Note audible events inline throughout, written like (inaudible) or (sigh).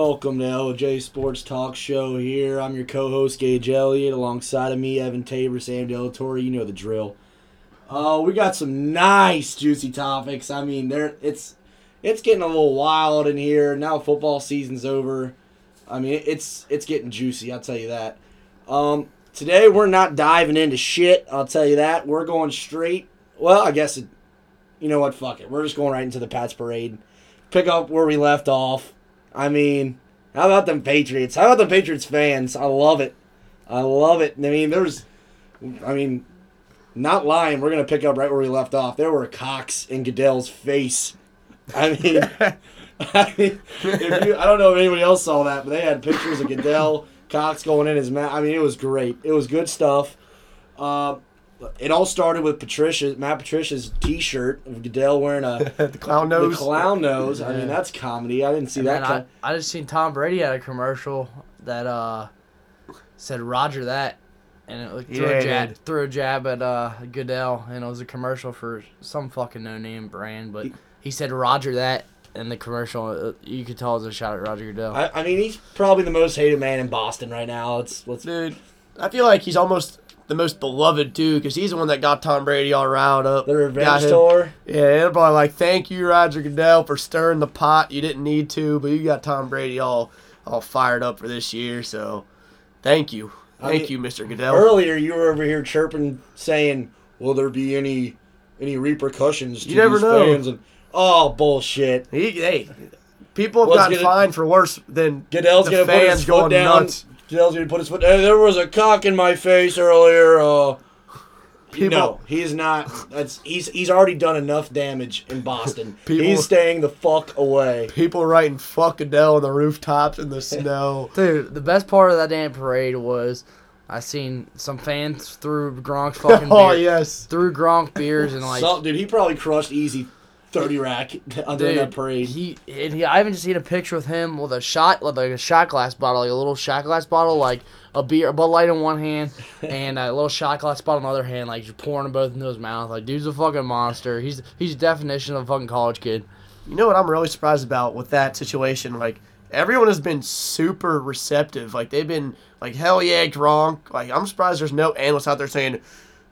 Welcome to LJ Sports Talk Show here. I'm your co-host Gage Elliott. Alongside of me, Evan Tabor, Sam Delatorre. You know the drill. Uh, we got some nice juicy topics. I mean, there it's it's getting a little wild in here. Now football season's over. I mean, it's it's getting juicy. I'll tell you that. Um, today we're not diving into shit. I'll tell you that. We're going straight. Well, I guess it, you know what? Fuck it. We're just going right into the Pats parade. Pick up where we left off. I mean, how about them Patriots? How about the Patriots fans? I love it. I love it. I mean, there's, I mean, not lying. We're gonna pick up right where we left off. There were Cox in Goodell's face. I mean, (laughs) I mean, if you, I don't know if anybody else saw that, but they had pictures of Goodell, Cox going in his mouth. I mean, it was great. It was good stuff. Uh, it all started with Patricia, Matt Patricia's T-shirt of Goodell wearing a (laughs) the clown nose. the clown nose. I mean, that's comedy. I didn't see And that. com- I, I just seen Tom Brady had a commercial that uh said Roger that, and it like, threw, Yeah, a jab, did. threw a jab at uh Goodell, and it was a commercial for some fucking no name brand, but he said Roger that in the commercial. uh, You could tell it was a shot at Roger Goodell. I, I mean, he's probably the most hated man in Boston right now. Let's let's. Dude, I feel like he's almost the most beloved too, because he's the one that got Tom Brady all riled up. The revenge tour. Yeah, everybody like, thank you, Roger Goodell, for stirring the pot. You didn't need to, but you got Tom Brady all all fired up for this year. So, thank you, thank mean, you, Mr. Goodell. Earlier, you were over here chirping, saying, "Will there be any any repercussions to You never these know. fans?" And oh, bullshit. He, hey, people have What's gotten fined for worse than Goodell's the gonna put fans his foot going down. nuts. Goodell's gonna put his foot. Hey, there was a cock in my face earlier. Uh, People- no, he's not. That's he's he's already done enough damage in Boston. (laughs) People- he's staying the fuck away. People writing "fuck Goodell" on the rooftops in the (laughs) snow. Dude, the best part of that damn parade was I seen some fans threw Gronk's fucking (laughs) oh beer, yes, threw Gronk beers and like So, dude, he probably crushed easy thirty rack (laughs) under Dude, that parade. He and he. I haven't seen a picture with him with a shot, like a shot glass bottle, like a little shot glass bottle, like a beer, a Bud Light in one hand, (laughs) and a little shot glass bottle in the other hand, like just pouring them both into his mouth. Like, dude's a fucking monster. He's he's definition of a fucking college kid. You know what I'm really surprised about with that situation? Like everyone has been super receptive. Like they've been like hell yeah, Gronk. Like I'm surprised there's no analysts out there saying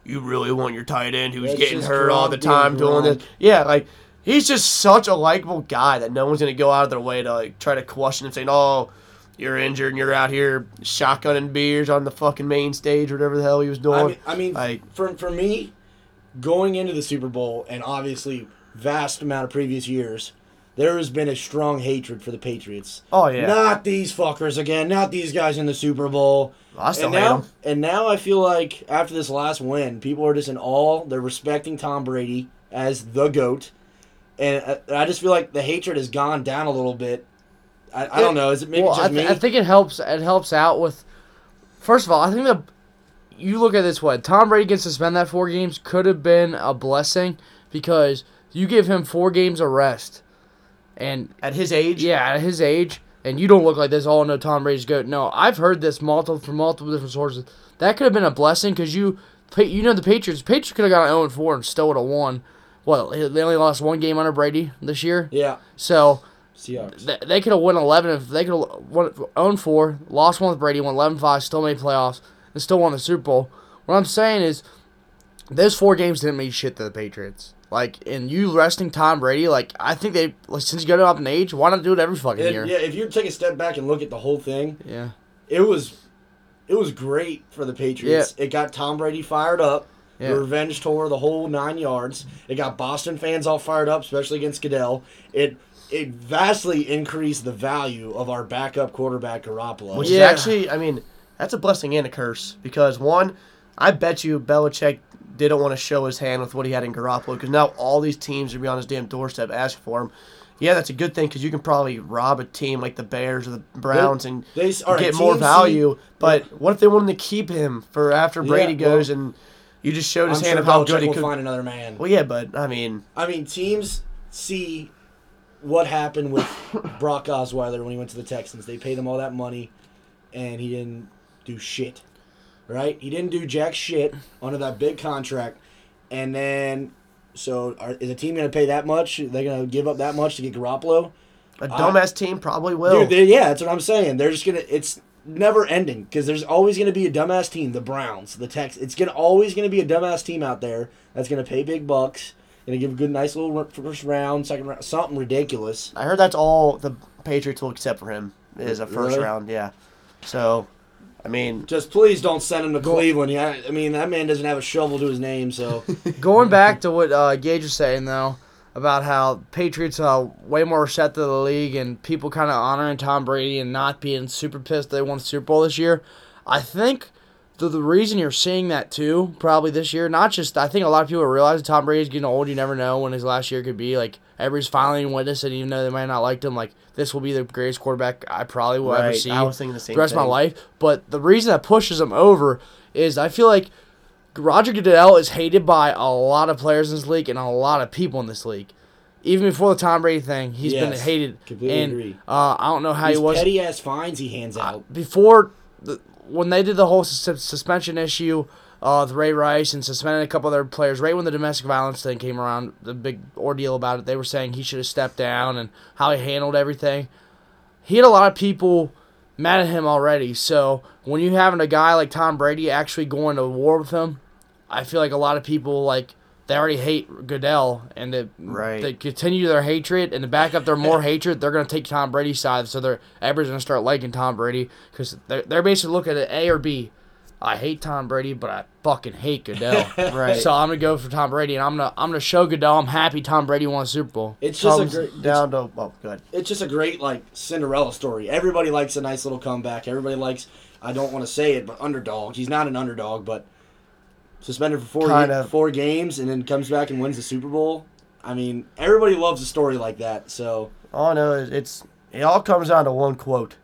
you really want your tight end who's That's getting hurt all the time doing this. Yeah, like he's just such a likable guy that no one's gonna go out of their way to like try to question him saying, Oh, you're injured and you're out here shotgunning beers on the fucking main stage or whatever the hell he was doing. I mean, I mean like- for for me, going into the Super Bowl and obviously vast amount of previous years, there has been a strong hatred for the Patriots. Oh, yeah. Not these fuckers again. Not these guys in the Super Bowl. I still and hate now, him. and now I feel like after this last win, people are just in awe. They're respecting Tom Brady as the goat, and I, I just feel like the hatred has gone down a little bit. I, I don't know. Is it maybe well, just I, th- me? I think it helps. It helps out with. First of all, I think the you look at it this way: Tom Brady gets suspended that four games could have been a blessing because you give him four games of rest, and At his age, Yeah, at his age, and you don't look like this. Oh no, Tom Brady's good. No, I've heard this multiple from multiple different sources. That could have been a blessing because you, you know, the Patriots. Patriots could have got an 0 4 and still would have won. Well, they only lost one game under Brady this year, yeah, so Seahawks. th- they could have won 11 if they could have won 4, lost one with Brady, won 11 5, still made playoffs, and still won the Super Bowl. What I'm saying is, those four games didn't mean shit to the Patriots. Like, and you resting Tom Brady, like, I think they, like, since you got up in age, why not do it every fucking And, year? yeah, if you take a step back and look at the whole thing, yeah. it was it was great for the Patriots. It got Tom Brady fired up. Yeah. The revenge tour, the whole nine yards. It got Boston fans all fired up, especially against Goodell. It it vastly increased the value of our backup quarterback Garoppolo. Which Yeah. is actually, I mean, that's a blessing and a curse because one, I bet you Belichick didn't want to show his hand with what he had in Garoppolo because now all these teams are be on his damn doorstep asking for him. Yeah, that's a good thing because you can probably rob a team like the Bears or the Browns and they- all right, get more Team C- value. But what if they wanted to keep him for after Brady Yeah, well, goes and you just showed his I'm hand sure of how Belichick good he will could? find another man. Well, yeah, but I mean, I mean, teams see what happened with (laughs) Brock Osweiler when he went to the Texans. They paid him all that money, and he didn't do shit. Right? He didn't do jack shit under that big contract. And then, so are, is a team going to pay that much? They're going to give up that much to get Garoppolo? A dumbass team probably will. Dude, they, yeah, that's what I'm saying. They're just gonna. It's never ending because there's always gonna be a dumbass team. The Browns, the Tex. It's gonna always gonna be a dumbass team out there that's gonna pay big bucks. Gonna give a good, nice little first round, second round, something ridiculous. I heard that's all the Patriots will accept for him is a first Really? round. Yeah. So, I mean, Just please don't send him to Cleveland. Yeah, I mean that man doesn't have a shovel to his name, so (laughs) Going back to what uh, Gage was saying though about how Patriots are way more set to the league and people kind of honoring Tom Brady and not being super pissed they won the Super Bowl this year. I think the, the reason you're seeing that too probably this year, not just I think a lot of people realize Tom Brady's getting old. You never know when his last year could be. Like everybody's finally witnessed it, even though they might not like him. Like this will be the greatest quarterback I probably will ever see I was thinking the same the rest thing. of my life. But the reason that pushes him over is I feel like Roger Goodell is hated by a lot of players in this league and a lot of people in this league. Even before the Tom Brady thing, he's been hated. completely and agree. Uh, I don't know how these he was petty ass fines he hands out. before the, when they did the whole sus- suspension issue uh, with Ray Rice and suspended a couple other players. Right when the domestic violence thing came around, the big ordeal about it, they were saying he should have stepped down and how he handled everything. He had a lot of people mad at him already. So when you having a guy like Tom Brady actually going to war with him, I feel like a lot of people like they already hate Goodell and they, Right. they continue their hatred and to back up their more (laughs) hatred, they're gonna take Tom Brady's side. So they're everybody's gonna start liking Tom Brady because they're, they're basically looking at A or B. I hate Tom Brady, but I fucking hate Goodell. (laughs) Right. So I'm gonna go for Tom Brady, and I'm gonna I'm gonna show Goodell I'm happy Tom Brady won a Super Bowl. It's just a great, down to oh, good. it's just a great like Cinderella story. Everybody likes a nice little comeback. Everybody likes. I don't want to say it, but underdog. He's not an underdog, but suspended for four Kind of. four games and then comes back and wins the Super Bowl. I mean, everybody loves a story like that. So All I know is it's it all comes down to one quote: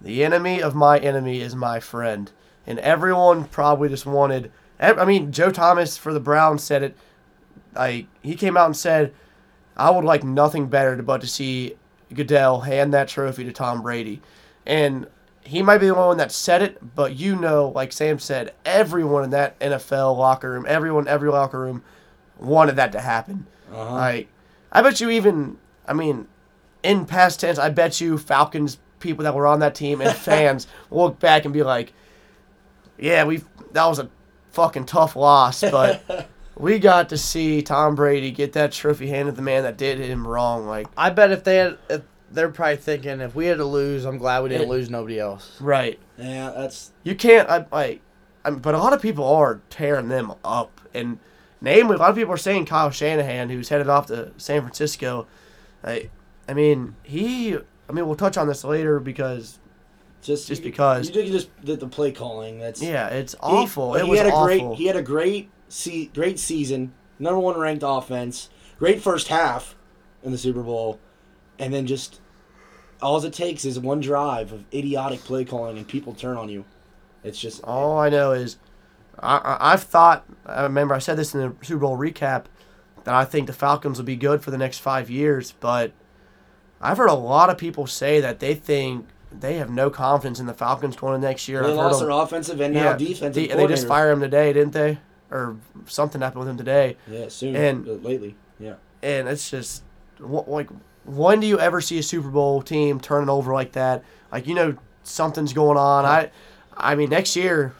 "The enemy of my enemy is my friend." And everyone probably just wanted. I mean, Joe Thomas for the Browns said it. Like he came out and said, "I would like nothing better but to see Goodell hand that trophy to Tom Brady," and he might be the only one that said it, but you know, like Sam said, everyone in that NFL locker room, everyone, every locker room, wanted that to happen. uh Like, I bet you even, I mean, in past tense, I bet you Falcons people that were on that team and (laughs) fans look back and be like, yeah, we that was a fucking tough loss, but (laughs) we got to see Tom Brady get that trophy handed to the man that did him wrong. Like, I bet if they had, if they're probably thinking if we had to lose, I'm glad we didn't It- lose nobody else. right. yeah, that's You can't, I, like, I mean, but a lot of people are tearing them up. And namely, a lot of people are saying Kyle Shanahan, who's headed off to San Francisco. I, I mean, he, I mean, we'll touch on this later because, just Just you- because. you did just the, the play calling. That's yeah, it's He- awful. but it he was had a awful. great. He had a great se- great season. Number one ranked offense. Great first half in the Super Bowl, and then just all it takes is one drive of idiotic play calling, and people turn on you. It's just All I know is, I, I, I've thought, I remember I said this in the Super Bowl recap, that I think the Falcons will be good for the next five years, but I've heard a lot of people say that they think they have no confidence in the Falcons going next year. they I've lost a- their offensive and now Yeah, defensive. they, they just fired him today, didn't they? Or something happened with him today, Yeah, soon. and- uh, lately, yeah. and it's just like, when do you ever see a Super Bowl team turning over like that? Like you know something's going on. I, I mean next year,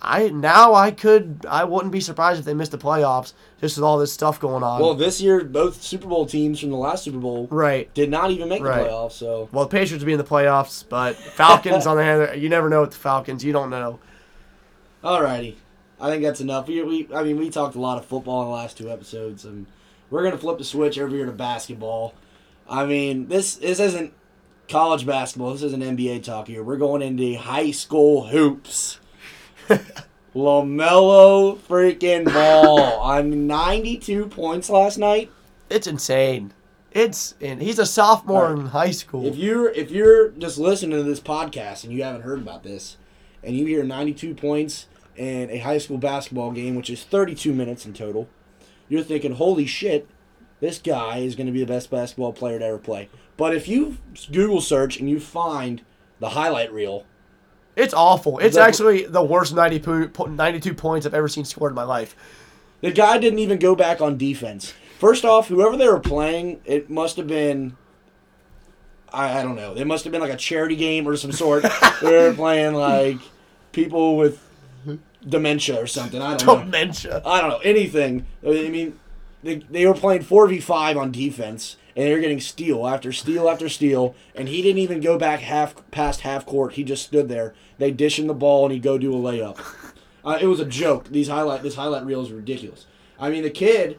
I now I could I wouldn't be surprised if they missed the playoffs just with all this stuff going on. Well, this year both Super Bowl teams from the last Super Bowl right. did not even make Right. the playoffs. So Well, the Patriots will be in the playoffs, but Falcons on the other, you never know with the Falcons. You don't know. Alrighty. I think that's enough. We, we I mean we talked a lot of football in the last two episodes and we're gonna flip the switch over here to basketball. I mean, this this isn't college basketball, this isn't NBA talk here. We're going into high school hoops. (laughs) LaMelo freaking ball on 92 points last night. It's insane. It's and he's a sophomore Alright. in high school. If you're if you're just listening to this podcast and you haven't heard about this, and you hear 92 points in a high school basketball game, which is 32 minutes in total, you're thinking, "Holy shit, this guy is going to be the best basketball player to ever play." But if you Google search and you find the highlight reel, it's awful. It's The- actually the worst 90 po- po- 92 points I've ever seen scored in my life. the guy didn't even go back on defense. First off, whoever they were playing, it must have been I, I don't know. It must have been like a charity game or some sort. (laughs) they were playing like people with dementia or something. I don't know. Dementia. I don't know anything. I mean, they, they were playing four v five on defense, and they were getting steal after steal after steal, and he didn't even go back half past half court. He just stood there. They dish him the ball, and he'd go do a layup. (laughs) Uh, it was a joke. These highlight this highlight reel is ridiculous. I mean, the kid,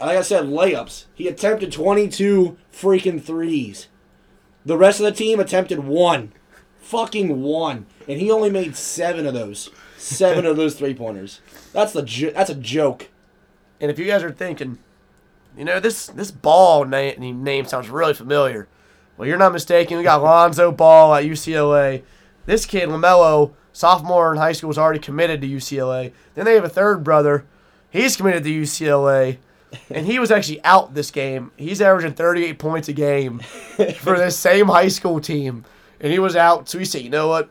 like I said, layups. He attempted twenty two freaking threes. The rest of the team attempted one, fucking one, and he only made seven of those. Seven of those three pointers. That's the jo- that's a joke. And if you guys are thinking, you know, this this Ball name, name sounds really familiar. Well, you're not mistaken. We got Lonzo Ball at UCLA. This kid, LaMelo, sophomore in high school, is already committed to UCLA. Then they have a third brother. He's committed to UCLA. And he was actually out this game. He's averaging 38 points a game (laughs) for this same high school team. And he was out. So he said, you know what?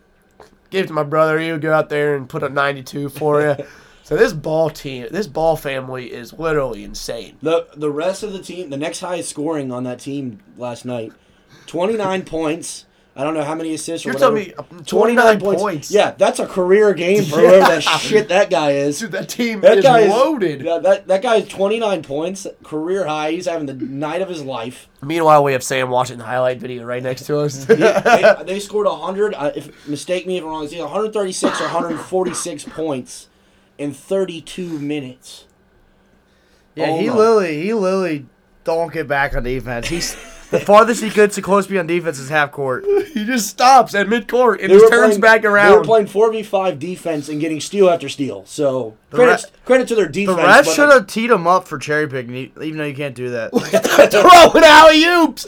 Give it to my brother. He would go out there and put a 92 for you. (laughs) So this ball team, this ball family is literally insane. The the rest of the team, the next highest scoring on that team last night, twenty nine points. I don't know how many assists. Or You're whatever. telling me, uh, 29 points. Yeah, that's a career game for (laughs) whoever that shit that guy is. Dude, that team That is guy is loaded. Yeah, that that guy is twenty nine points, career high. He's having the night of his life. Meanwhile, we have Sam watching the highlight video right next to us. they, (laughs) they scored hundred. Uh, if mistake me if I'm wrong, it's either one hundred thirty six or one hundred forty six (laughs) points in thirty two minutes. Yeah, Oh he my- literally, he literally don't get back on defense. He's the farthest he gets to close be on defense is half court. he just stops at mid court and They just turns playing- back around. They were around. playing four v five defense and getting steal after steal. So The credit re- credit to their defense. The defense. refs should have teed him up for cherry picking, even though you can't do that. (laughs) throwing alley oops.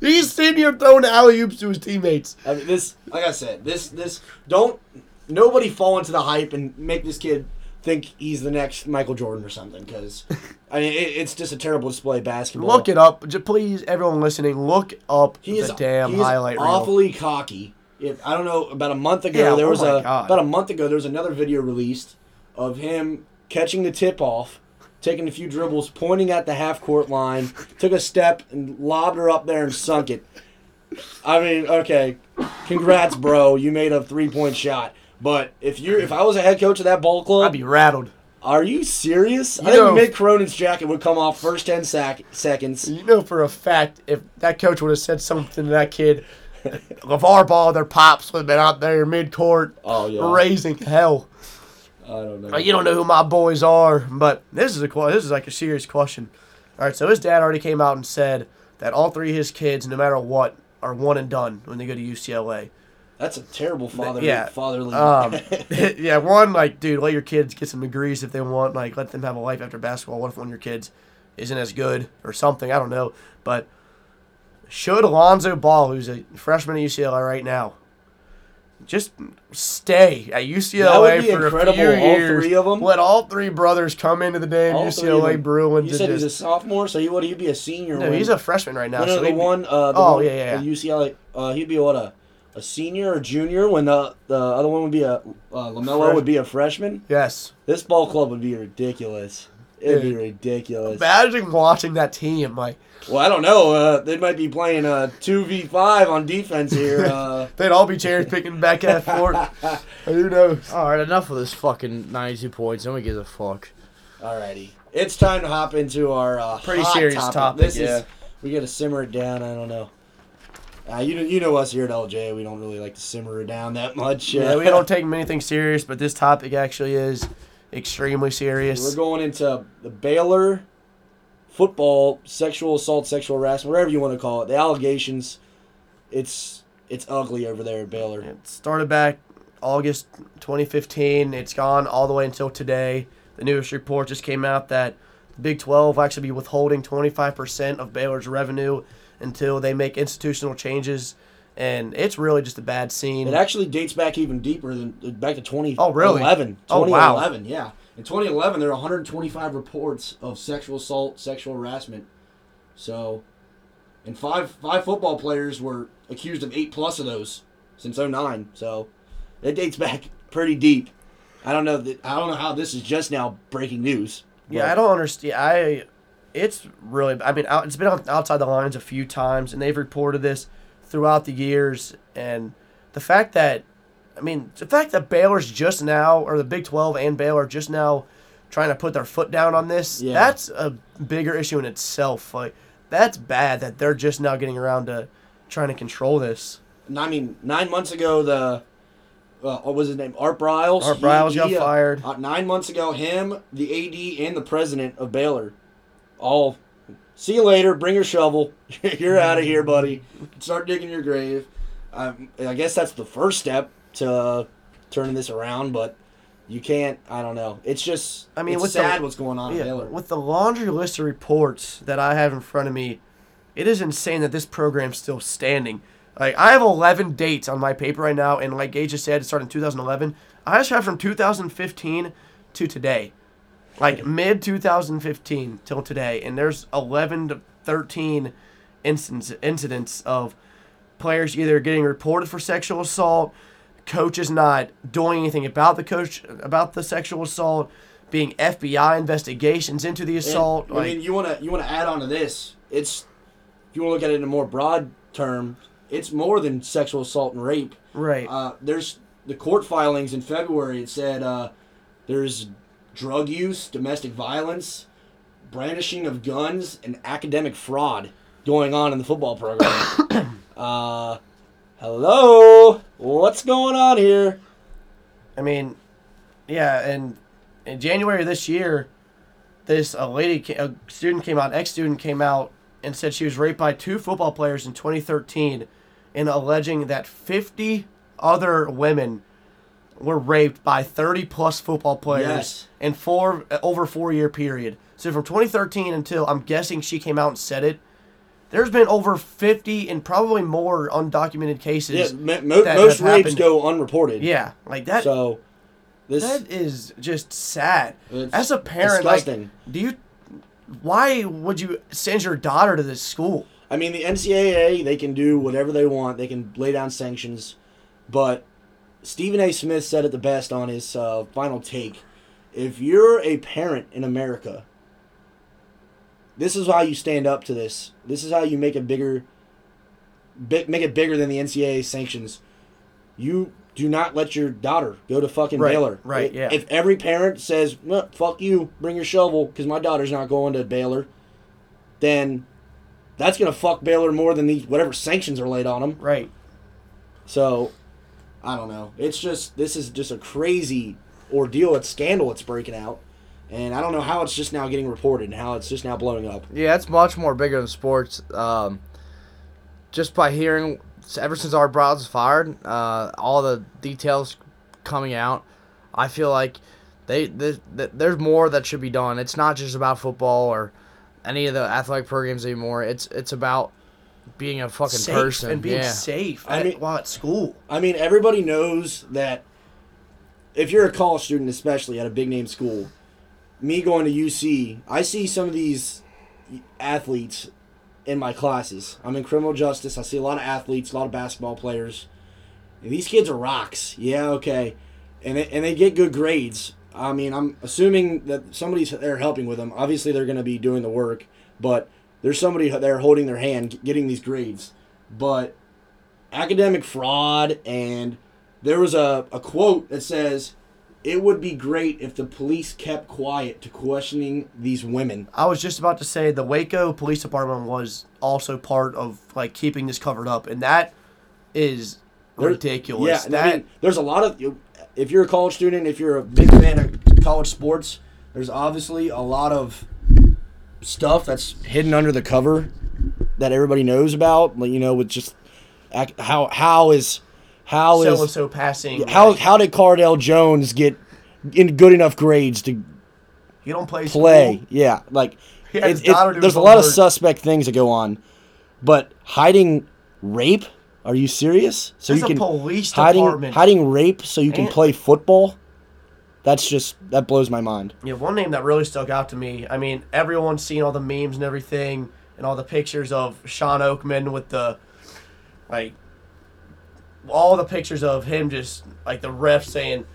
He's sitting here throwing alley oops to his teammates. I mean, this, like I said, this, this, don't, nobody fall into the hype and make this kid think he's the next Michael Jordan or something. Because, I mean, it, it's just a terrible display of basketball. Look it up, J- please. Everyone listening, look up he is the damn he's highlight reel. awfully cocky. If I don't know, about a month ago Yeah, there oh was my a God. about a month ago there was another video released of him catching the tip off, taking a few dribbles, pointing at the half court line, took a step and lobbed her up there and sunk it. I mean, okay, congrats, bro. You made a three point shot. But if you if I was a head coach of that ball club, I'd be rattled. are you serious? I You know- think Mick Cronin's jacket would come off first ten sac- seconds. You know for a fact, if that coach would have said something to that kid, LeVar Ball, their pops would have been out there mid-court Oh yeah, raising hell. I don't know. You don't know who my boys are, but this is a this is like a serious question. All right, so his dad already came out and said that all three of his kids, no matter what, are one and done when they go to UCLA. That's a terrible father Yeah. fatherly. Um, (laughs) (laughs) yeah, one like, dude, let your kids get some degrees if they want. Like, let them have a life after basketball. What if one of your kids isn't as good or something? I don't know, but should Alonzo Ball, who's a freshman at UCLA right now, just stay at That UCLA would be for incredible, a few all years? three of 'em. Let all three brothers come into the damn All of UCLA. Bruins. You said he's a sophomore, so he would he be a senior? no, when, he's a freshman right now. no, no, so the he'd one. Uh, the Oh, one yeah, yeah, yeah. UCLA. Uh, he'd be what a a senior or junior when the the other one would be a uh, Lamelo Fresh- would be a freshman. yes. This ball club would be ridiculous. It'd be ridiculous. Imagine watching that team, like. Well, I don't know. Uh, they might be playing a two v five on defense here. (laughs) Uh, They'd all be cherry picking back and forth. (laughs) Who knows? All right, enough of this fucking 92 points. Nobody gives a fuck. Alrighty, it's time to hop into our uh, Pretty hot serious topic. topic, This yeah. is we got to simmer it down. I don't know. Uh, you know, you know us here at LJ. We don't really like to simmer it down that much. Yeah, Uh, we don't take anything serious, but this topic actually is extremely serious. We're going into the Baylor football sexual assault, sexual harassment, whatever you want to call it. The allegations. It's it's ugly over there at Baylor. It started back August 2015. It's gone all the way until today. The newest report just came out that the Big 12 will actually be withholding 25% of Baylor's revenue until they make institutional changes. And it's really just a bad scene. It actually dates back even deeper than uh, back to 2011. Oh, really? Oh, wow. 2011, yeah. In 2011, there were 125 reports of sexual assault, sexual harassment. So, and five five football players were accused of eight plus of those since 09. So, it dates back pretty deep. I don't know that I don't know how this is just now breaking news. Yeah, I don't understand. I, it's really. I mean, out, it's been outside the lines a few times, and they've reported this throughout the years, and the fact that, I mean, the fact that Baylor's just now, or the Big 12 and Baylor just now trying to put their foot down on this, Yeah. that's a bigger issue in itself. Like, that's bad that they're just now getting around to trying to control this. I mean, nine months ago, the uh, what was his name? Art Briles. Art Briles got uh, fired. uh, nine months ago, him, the AD, and the president of Baylor, all. See you later. Bring your shovel. (laughs) You're out of here, buddy. Start digging your grave. Um, I guess that's the first step to uh, turning this around, but you can't. I don't know. It's just. I mean, it's with the- sad what's going on Yeah, with the laundry list of reports that I have in front of me, it is insane that this program's still standing. Like I have 11 dates on my paper right now, and like Gage just said, it started in 2011. I just have from 2015 to today, like mid 2015 till today, and there's 11 to 13 incidents incidents of players either getting reported for sexual assault, coaches not doing anything about the coach about the sexual assault, being FBI investigations into the And, assault. I mean, you want to you want to add on to this. It's if you want to look at it in a more broad term, it's more than sexual assault and rape. right. Uh, there's the court filings in February. It said uh, there's drug use, domestic violence, brandishing of guns, and academic fraud going on in the football program. (coughs) uh, hello, what's going on here? I mean, yeah, and in January of this year, this a lady, a student came out, ex student came out and said she was raped by two football players in 2013, and alleging that 50 other women were raped by 30 plus football players Yes. in four over four year period. So from 2013 until I'm guessing she came out and said it. There's been over 50 and probably more undocumented cases. Yeah, mo- most rapes happened. go unreported. Yeah, like that. So this That is just sad. As a parent, like, disgusting. do you? Why would you send your daughter to this school? I mean, the NCAA, they can do whatever they want. They can lay down sanctions. But Stephen A. Smith said it the best on his uh, final take. If you're a parent in America, this is how you stand up to this. This is how you make it bigger, bi- make it bigger than the NCAA sanctions. You do not let your daughter go to fucking Right, Baylor. right, If- yeah. If every parent says, well, "Fuck you, bring your shovel," because my daughter's not going to Baylor, then that's gonna fuck Baylor more than these whatever sanctions are laid on them. Right. So, I don't know. It's just this is just a crazy ordeal. It's scandal. It's breaking out, and I don't know how it's just now getting reported and how it's just now blowing up. Yeah, it's much more bigger than sports. Um, just by hearing, ever since Art Briles was fired, uh, all the details coming out, I feel like they, they, th there's more that should be done. It's not just about football or any of the athletic programs anymore. It's it's about being a fucking safe person and being yeah. safe I at- mean- while at school. I mean, everybody knows that if you're a college student, especially at a big name school, me going to UC, I see some of these athletes in my classes. I'm in criminal justice. I see a lot of athletes, a lot of basketball players. And these kids are rocks. Yeah, okay. And they, and they get good grades. I mean, I'm assuming that somebody's there helping with them. Obviously, they're going to be doing the work, but there's somebody there holding their hand, getting these grades. But academic fraud and there was a, a quote that says it would be great if the police kept quiet to questioning these women I was just about to say the Waco Police Department was also part of like keeping this covered up, and that is ridiculous. yeah that I mean, there's a lot of if you're a college student if you're a big fan of college sports there's obviously a lot of stuff that's hidden under the cover that everybody knows about like you know with just how how is how so is so passing. how like, how did Cardale Jones get in good enough grades to you don't play play? school? Yeah, like Yeah, his it's, it's- daughter do there's a lot of suspect things that go on, but hiding rape? Are you serious? So There's you a can police hiding department. hiding rape so you can And- play football? That's just that blows my mind. Yeah, one name that really stuck out to me. I mean, everyone's seen all the memes and everything, and all the pictures of Shawn Oakman with the, like, all the pictures of him just like the ref saying,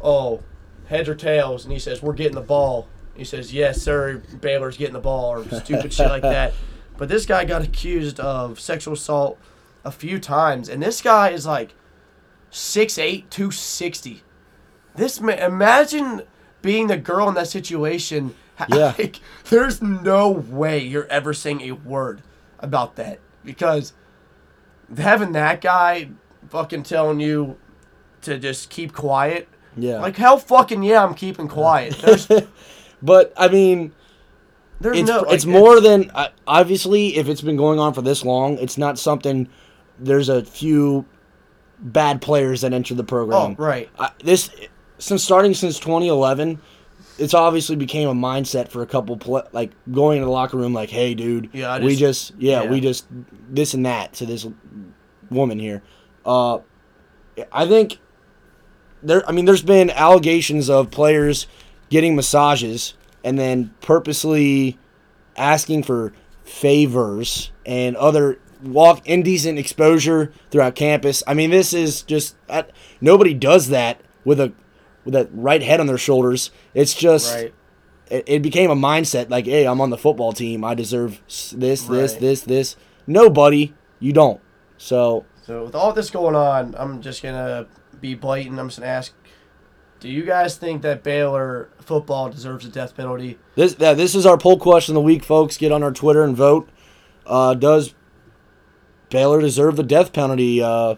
"Oh, heads or tails," and he says, "We're getting the ball." He says, "Yes, sir. Baylor's getting the ball," or stupid shit like that. But this guy got accused of sexual assault a few times, and this guy is like 6'8", 260. This man, imagine being the girl in that situation. Yeah. (laughs) Like, there's no way you're ever saying a word about that because having that guy fucking telling you to just keep quiet. Yeah. Like hell, fucking yeah, I'm keeping quiet. (laughs) But I mean, there's it's no. it's like, more than uh, obviously if it's been going on for this long, it's not something. There's a few bad players that enter the program. Oh, right. I, this since starting since 2011, it's obviously became a mindset for a couple pl- like going in the locker room like, hey, dude, Yeah, I we just- just yeah, yeah. we just this and that to this woman here. Uh, I think there. I mean, there's been allegations of players getting massages and then purposely asking for favors and other walk indecent exposure throughout campus. I mean, this is just uh, nobody does that with a with that right head on their shoulders. It's just Right. it, it became a mindset like, hey, I'm on the football team. I deserve s- this, this, Right. this, this. No, buddy, you don't. So So with all this going on, I'm just gonna be blatant. I'm just gonna ask: Do you guys think that Baylor football deserves a death penalty? this yeah, this is our poll question of the week, folks. Get on our Twitter and vote. Uh, does Baylor deserve the death penalty? Uh,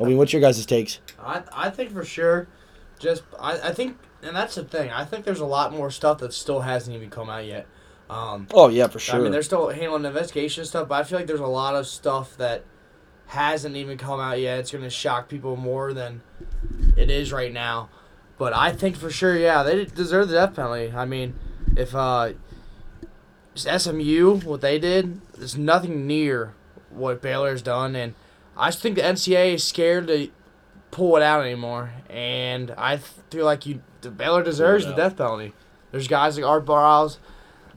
I mean, what's your guys' takes? I I think for sure. Just I, I think and that's the thing. I think there's a lot more stuff that still hasn't even come out yet. Um, Oh yeah, for sure. I mean, they're still handling investigation stuff, but I feel like there's a lot of stuff that hasn't even come out yet. It's going to shock people more than it is right now. But I think for sure, yeah, they deserve the death penalty. I mean, if uh, SMU, what they did, there's nothing near what Baylor's done, and I just think the NCAA is scared to pull it out anymore. And I feel like you, Baylor deserves the death penalty. There's guys like Art Barrows.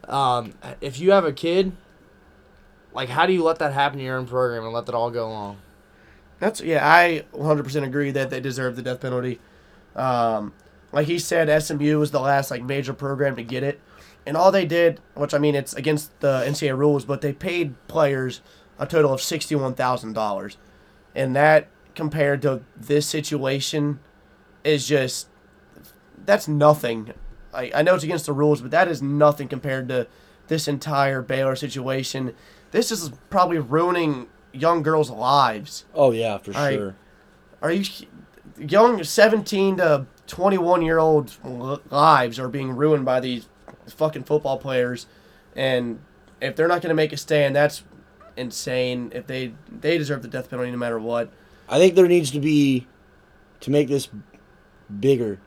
Um, if you have a kid, like how do you let that happen in your own program and let that all go along? That's yeah, I 100% agree that they deserve the death penalty. Um, like he said, SMU was the last like major program to get it, and all they did, which I mean, it's against the NCAA rules, but they paid players a total of sixty-one thousand dollars, and that compared to this situation is just that's nothing. I, I know it's against the rules, but that is nothing compared to this entire Baylor situation. This is probably ruining young girls' lives. oh yeah, for I- sure. Are you young 17 to 21 year old lives are being ruined by these fucking football players and if they're not going to make a stand that's insane if they they deserve the death penalty no matter what I think there needs to be, to make this bigger,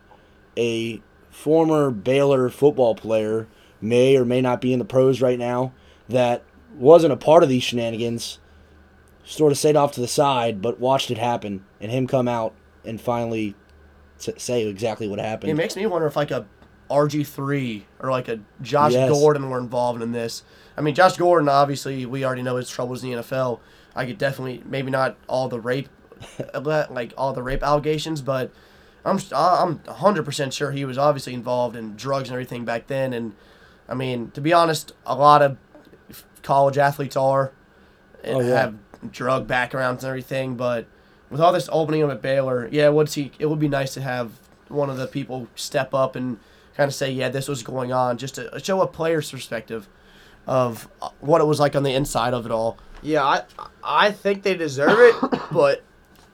a former Baylor football player may or may not be in the pros right now that wasn't a part of these shenanigans, sort of stayed off to the side, but watched it happen, and him come out and finally say exactly what happened. it makes me wonder if like a RG3 or like a Josh Yes. Gordon were involved in this I mean Josh Gordon obviously we already know his troubles in the NFL I could definitely maybe not all the rape like all the rape allegations but I'm I'm 100% sure he was obviously involved in drugs and everything back then and I mean to be honest a lot of college athletes are and Oh, yeah. have drug backgrounds and everything but with all this opening up at Baylor yeah it would see it would be nice to have one of the people step up and kind of say yeah this was going on just to show a player's perspective of uh, what it was like on the inside of it all Yeah, I I think they deserve it, (coughs) but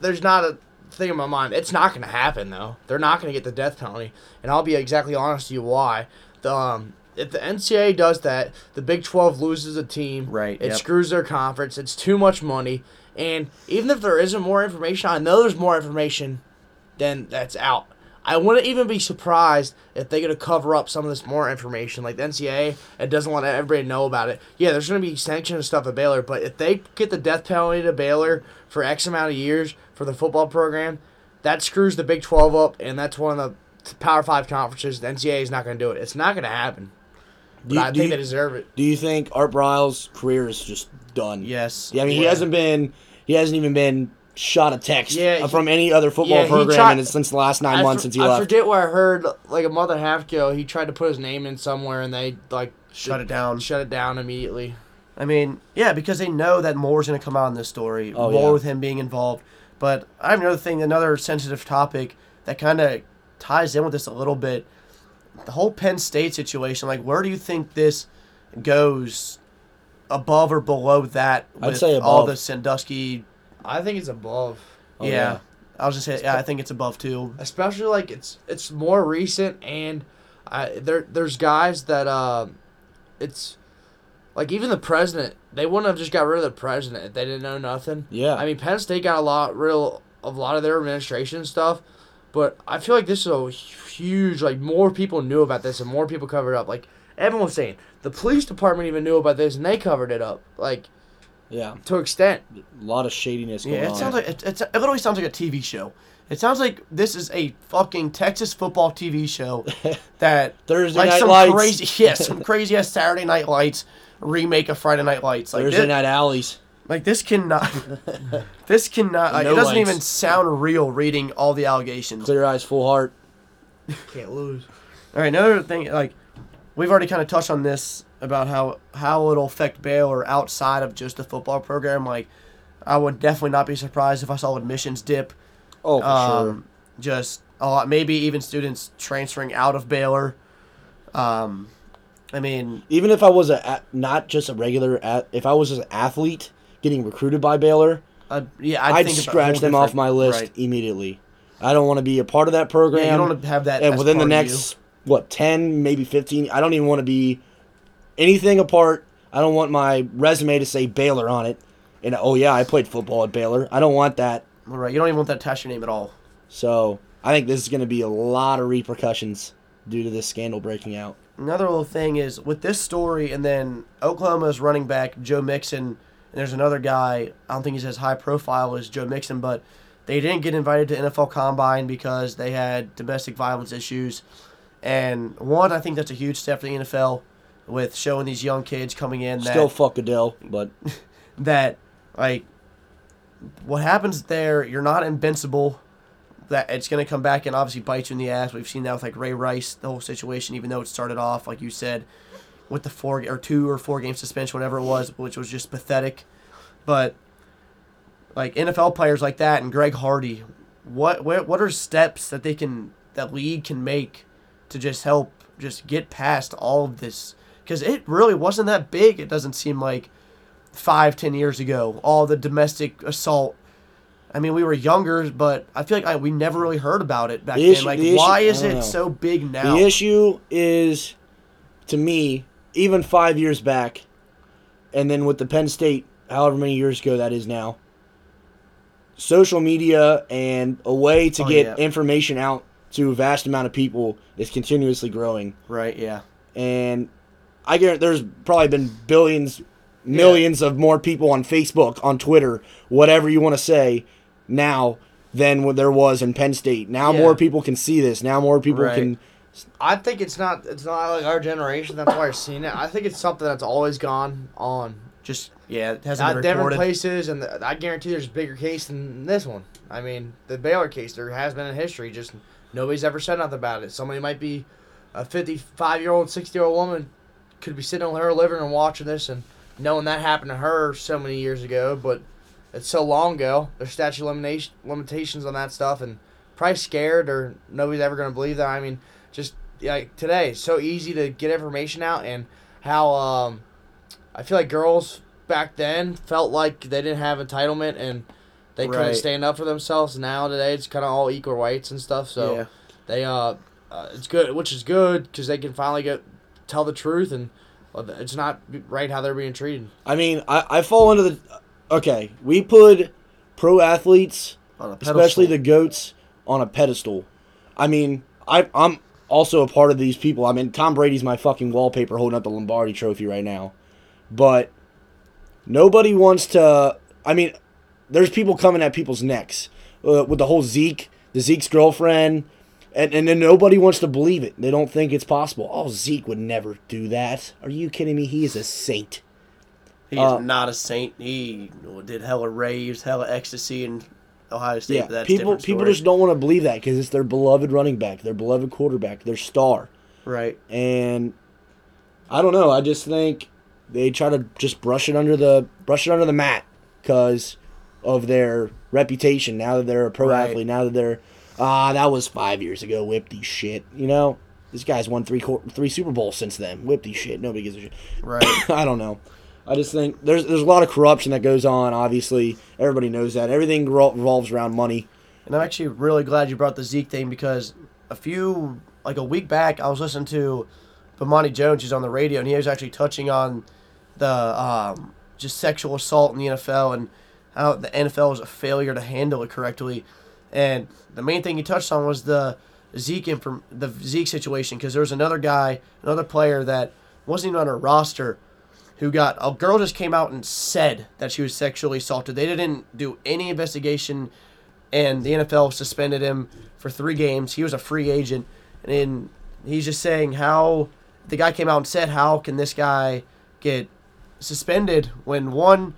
there's not a thing in my mind. It's not going to happen though. They're not going to get the death penalty, and I'll be exactly honest to you why. The um, if the NCAA does that, the Big Twelve loses a team. Right, It yep. screws their conference. It's too much money, and even if there isn't more information, I know there's more information than that's out. I wouldn't even be surprised if they're gonna cover up some of this more information, like the NCAA. It doesn't want everybody to know about it. Yeah, there's gonna be sanctions and stuff at Baylor, but if they get the death penalty to Baylor for X amount of years for the football program, that screws the Big Twelve up, and that's one of the Power Five conferences. The NCAA is not gonna do it. It's not gonna happen. Do you- I do think you- they deserve it. Do you think Art Briles' career is just done? yes Yeah, I mean, he hasn't been. He hasn't even been shot a text Yeah, uh, he- from any other football yeah, program tried- in- since the last nine I months for- since he I left. I forget where I heard like a month and a half ago. He tried to put his name in somewhere, and they like shut it down shut it down immediately. I mean, yeah, because they know that more's going to come out in this story, Oh, more yeah. with him being involved. But I have another thing, another sensitive topic that kind of ties in with this a little bit. The whole Penn State situation, like, where do you think this goes above or below that I'd with say all above. the Sandusky? I think it's above. Oh, yeah. yeah. I was just saying, yeah, I think it's above too. especially like it's it's more recent and I there there's guys that uh it's like even the president they wouldn't have just got rid of the president if they didn't know nothing. Yeah. I mean Penn State got a lot real of a lot of their administration stuff, but I feel like this is a huge like more people knew about this and more people covered up. Like everyone was saying, the police department even knew about this and they covered it up like Yeah. to extent. A lot of shadiness going Yeah, it on. sounds like it, it's, it literally sounds like a TV show. It sounds like this is a fucking Texas football TV show (laughs) that Thursday like Night some Lights. crazy, yeah, some (laughs) crazy ass Saturday Night Lights remake of Friday Night Lights. Like Thursday this, Night Alleys. like this cannot, (laughs) this cannot. Like, No it doesn't lights. even sound real. Reading all the allegations. Clear eyes, full heart. Can't lose. All right, another thing, like we've already kind of touched on this about how how it'll affect Baylor outside of just the football program. Like, I would definitely not be surprised if I saw admissions dip. Oh, for um, sure. Just a lot, maybe even students transferring out of Baylor. Um, I mean, Even if I was a not just a regular, if I was just an athlete getting recruited by Baylor, uh, yeah, I'd, I'd, scratch them off my list Right. immediately. I don't want to be a part of that program. Yeah, you don't want to have that. and as within the next what 10 maybe 15 i don't even want to be anything apart i don't want my resume to say baylor on it and oh yeah i played football at baylor i don't want that right, you don't even want that attached to your name at all. so i think this is going to be a lot of repercussions due to this scandal breaking out Another little thing is with this story, and then Oklahoma's running back Joe Mixon, and there's another guy. I don't think he's as high profile as Joe Mixon, but they didn't get invited to NFL Combine because they had domestic violence issues. And one, I think that's a huge step for the NFL with showing these young kids coming in that still fuck adele but (laughs) that like what happens there, you're not invincible. That it's going to come back and obviously bite you in the ass. We've seen that with like Ray Rice, the whole situation. Even though it started off like you said, with the four or two or four game suspension, whatever it was, which was just pathetic. But like NFL players like that and Greg Hardy, what what what are steps that they can that league can make to just help just get past all of this? Because it really wasn't that big. It doesn't seem like five, ten years ago. All the domestic assault. I mean, we were younger, but I feel like I, we never really heard about it back The then. issue- Like, the why is it know. so big now? the issue is to me even five years back and then with the penn state however many years ago that is now social media and a way to Oh, get yeah. information out to a vast amount of people is continuously growing right? Yeah. and I guarantee there's probably been billions, millions of more people on Facebook, on Twitter, whatever you want to say, now than what there was in Penn State. Now Yeah. more people can see this. Now more people Right. can. I think it's not it's not like our generation. That's why I've seen it. I think it's something that's always gone on. Just yeah, it hasn't At been different reported. places, and the, I guarantee there's a bigger case than this one. I mean, the Baylor case there has been in history. Just nobody's ever said nothing about it. Somebody might be a 55 year old, 60 year old woman could be sitting on her living room watching this and knowing that happened to her so many years ago, but it's so long ago. There's statute limitation, limitations on that stuff, and probably scared or nobody's ever going to believe that. I mean, just like today, it's so easy to get information out, and how um, I feel like girls back then felt like they didn't have entitlement and they couldn't stand up for themselves. Now today, it's kind of all equal rights and stuff. So yeah. they uh, uh it's good which is good because they can finally get tell the truth and uh, it's not right how they're being treated I mean, I, I fall into the. Okay, we put pro athletes, On a especially the goats, on a pedestal. I mean, I, I'm also a part of these people. I mean, Tom Brady's my fucking wallpaper holding up the Lombardi trophy right now. But nobody wants to. I mean, there's people coming at people's necks uh, with the whole Zeke, the Zeke's girlfriend, and, and then nobody wants to believe it. They don't think it's possible. Oh, Zeke would never do that. Are you kidding me? He is a saint. He Uh, not a saint. He did hella raves, hella ecstasy in Ohio State. Yeah, people people just don't want to believe that because it's their beloved running back, their beloved quarterback, their star, right. and I don't know. I just think they try to just brush it under the brush it under the mat because of their reputation. Now that they're a pro Right. athlete, now that they're ah, that was five years ago. Whippy shit, you know. This guy's won three three Super Bowls since then. Whippy shit. Nobody gives a shit. Right. (coughs) I don't know. I just think there's there's a lot of corruption that goes on. Obviously, everybody knows that. Everything revolves around money. And I'm actually really glad you brought the Zeke thing because a few, like a week back, I was listening to Bomani Jones, who's on the radio, and he was actually touching on the um, just sexual assault in the NFL and how the NFL is a failure to handle it correctly. And the main thing he touched on was the Zeke inform- the Zeke situation because there was another guy, another player that wasn't even on a roster who got a girl just came out and said that she was sexually assaulted. They didn't do any investigation, and the NFL suspended him for three games. He was a free agent, and he's just saying how the guy came out and said, "How can this guy get suspended when one?"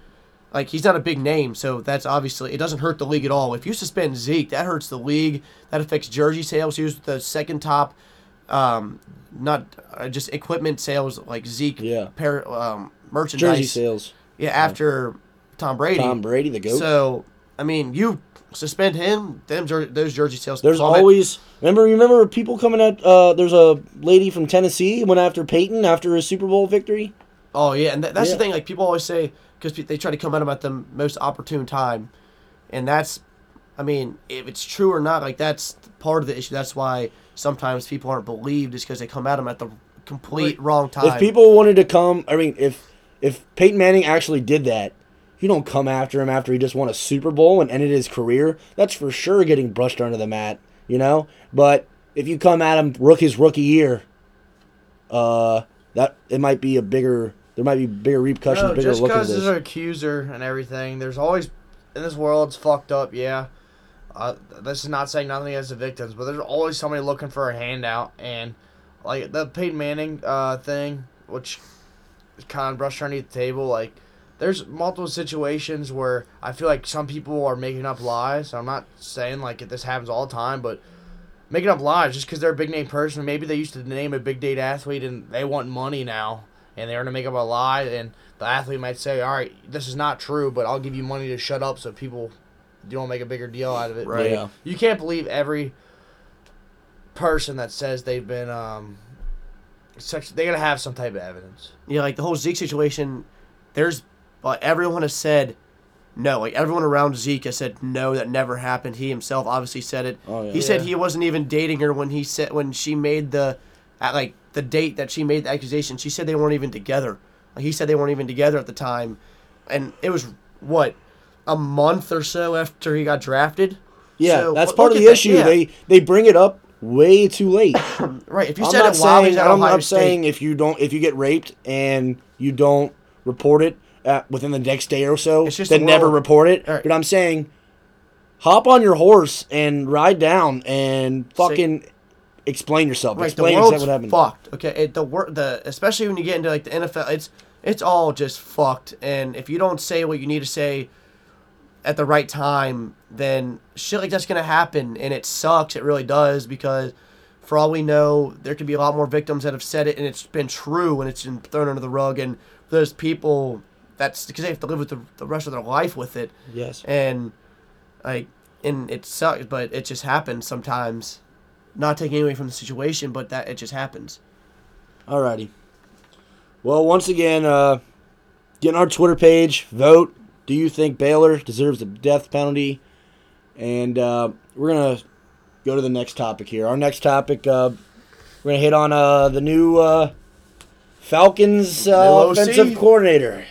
Like he's not a big name, so that's obviously it doesn't hurt the league at all. If you suspend Zeke, that hurts the league. That affects jersey sales. He was the second top, um, not uh, just equipment sales like Zeke. Yeah. Pair, um, merchandise. Jersey sales. Yeah, after Tom Brady. Tom Brady, the goat. So I mean, you suspend him, them jer- those jersey sales. There's plummet. always remember remember people coming at uh there's a lady from Tennessee went after Peyton after his Super Bowl victory. Oh yeah, and th- that's Yeah. the thing. Like people always say, because they try to come at him at the most opportune time, and that's, I mean, if it's true or not, like that's part of the issue. That's why sometimes people aren't believed, is because they come at him at the complete wrong time. If people wanted to come, I mean, if if Peyton Manning actually did that, you don't come after him after he just won a Super Bowl and ended his career. That's for sure getting brushed under the mat, you know. But if you come at him rook his rookie year, uh, that it might be a bigger. There might be bigger repercussions, No, bigger just because this. there's an accuser and everything, there's always in this world it's fucked up. Yeah, uh, this is not saying nothing against the victims, but there's always somebody looking for a handout, and like the Peyton Manning uh, thing, which kind of brushed underneath the table. Like, there's multiple situations where I feel like some people are making up lies. I'm not saying like this happens all the time, but making up lies just because they're a big name person. Maybe they used to name a big date athlete and they want money now, and they're gonna make up a lie, and the athlete might say, "All right, this is not true, but I'll give you money to shut up so people you don't make a bigger deal out of it." Right. Yeah. You can't believe every person that says they've been um, sex. They gotta have some type of evidence. Yeah, like the whole Zeke situation, there's like everyone has said no. Like everyone around Zeke has said no, that never happened. He himself obviously said it. Oh, yeah. He said he wasn't even dating her when he said when she made the at like the date that she made the accusation. She said they weren't even together. Like he said they weren't even together at the time, and it was what a month or so after he got drafted. yeah, So, that's part of the that, issue. yeah. They they bring it up way too late. (coughs) Right. If you I'm said not it while saying, I'm, Ohio I'm State, saying if you don't if you get raped and you don't report it within the next day or so, It's just then the never report it. Right. But I'm saying, hop on your horse and ride down and fucking explain yourself. Right, the explain world's exactly what happened. fucked. Okay, it, the wor- the especially when you get into like the NFL, it's it's all just fucked. And if you don't say what you need to say at the right time, then shit like that's gonna happen, and it sucks. It really does because for all we know, there could be a lot more victims that have said it, and it's been true, and it's been thrown under the rug. And those people, that's because they have to live with the, the rest of their life with it Yes. and like and it sucks but it just happens sometimes not taking away from the situation but that it just happens Alrighty. Well, once again, uh, get on our Twitter page, vote. Do you think Baylor deserves the death penalty? And uh, we're gonna go to the next topic here. Our next topic, uh, we're gonna hit on uh, the new uh, Falcons uh, New offensive coordinator,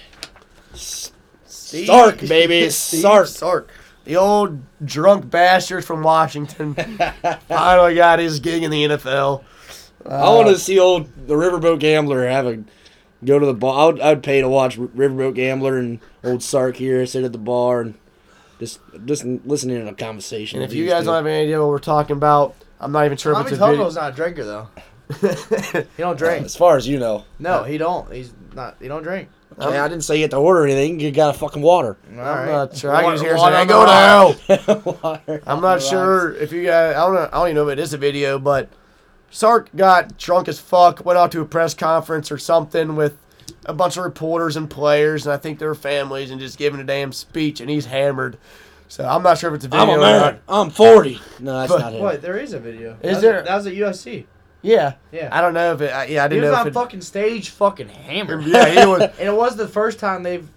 Sark, (laughs) baby, Sark. Sark. The old drunk bastard from Washington. (laughs) Finally got his gig in the NFL I want to see old the Riverboat Gambler have a go to the bar. I would, I'd pay to watch Riverboat Gambler and old Sark here sit at the bar and just just listen in on a conversation. and if you guys two. don't have any idea what we're talking about I'm not even sure if Tommy it's a video Tomo's not a drinker though. (laughs) he don't drink. as far as you know, No, he don't. He's not. He don't drink. okay, I didn't say you had to order anything. You got a fucking water. All I'm right. not sure I can hear Water saying, go to (laughs) hell. I'm not sure if you guys. I don't know. I don't even know if it is a video, but Sark got drunk as fuck. Went out to a press conference or something with a bunch of reporters and players, and I think their families, and just giving a damn speech, and he's hammered. So I'm not sure if it's a video. I'm a or man. not. I'm 40. No, that's But- not him. What? There is a video. Is That was- there? That was at USC. Yeah, Yeah. I don't know if it. I- Yeah, I didn't was know on if it. fucking stage, fucking hammered. Yeah, he was. (laughs) and it was the first time they've.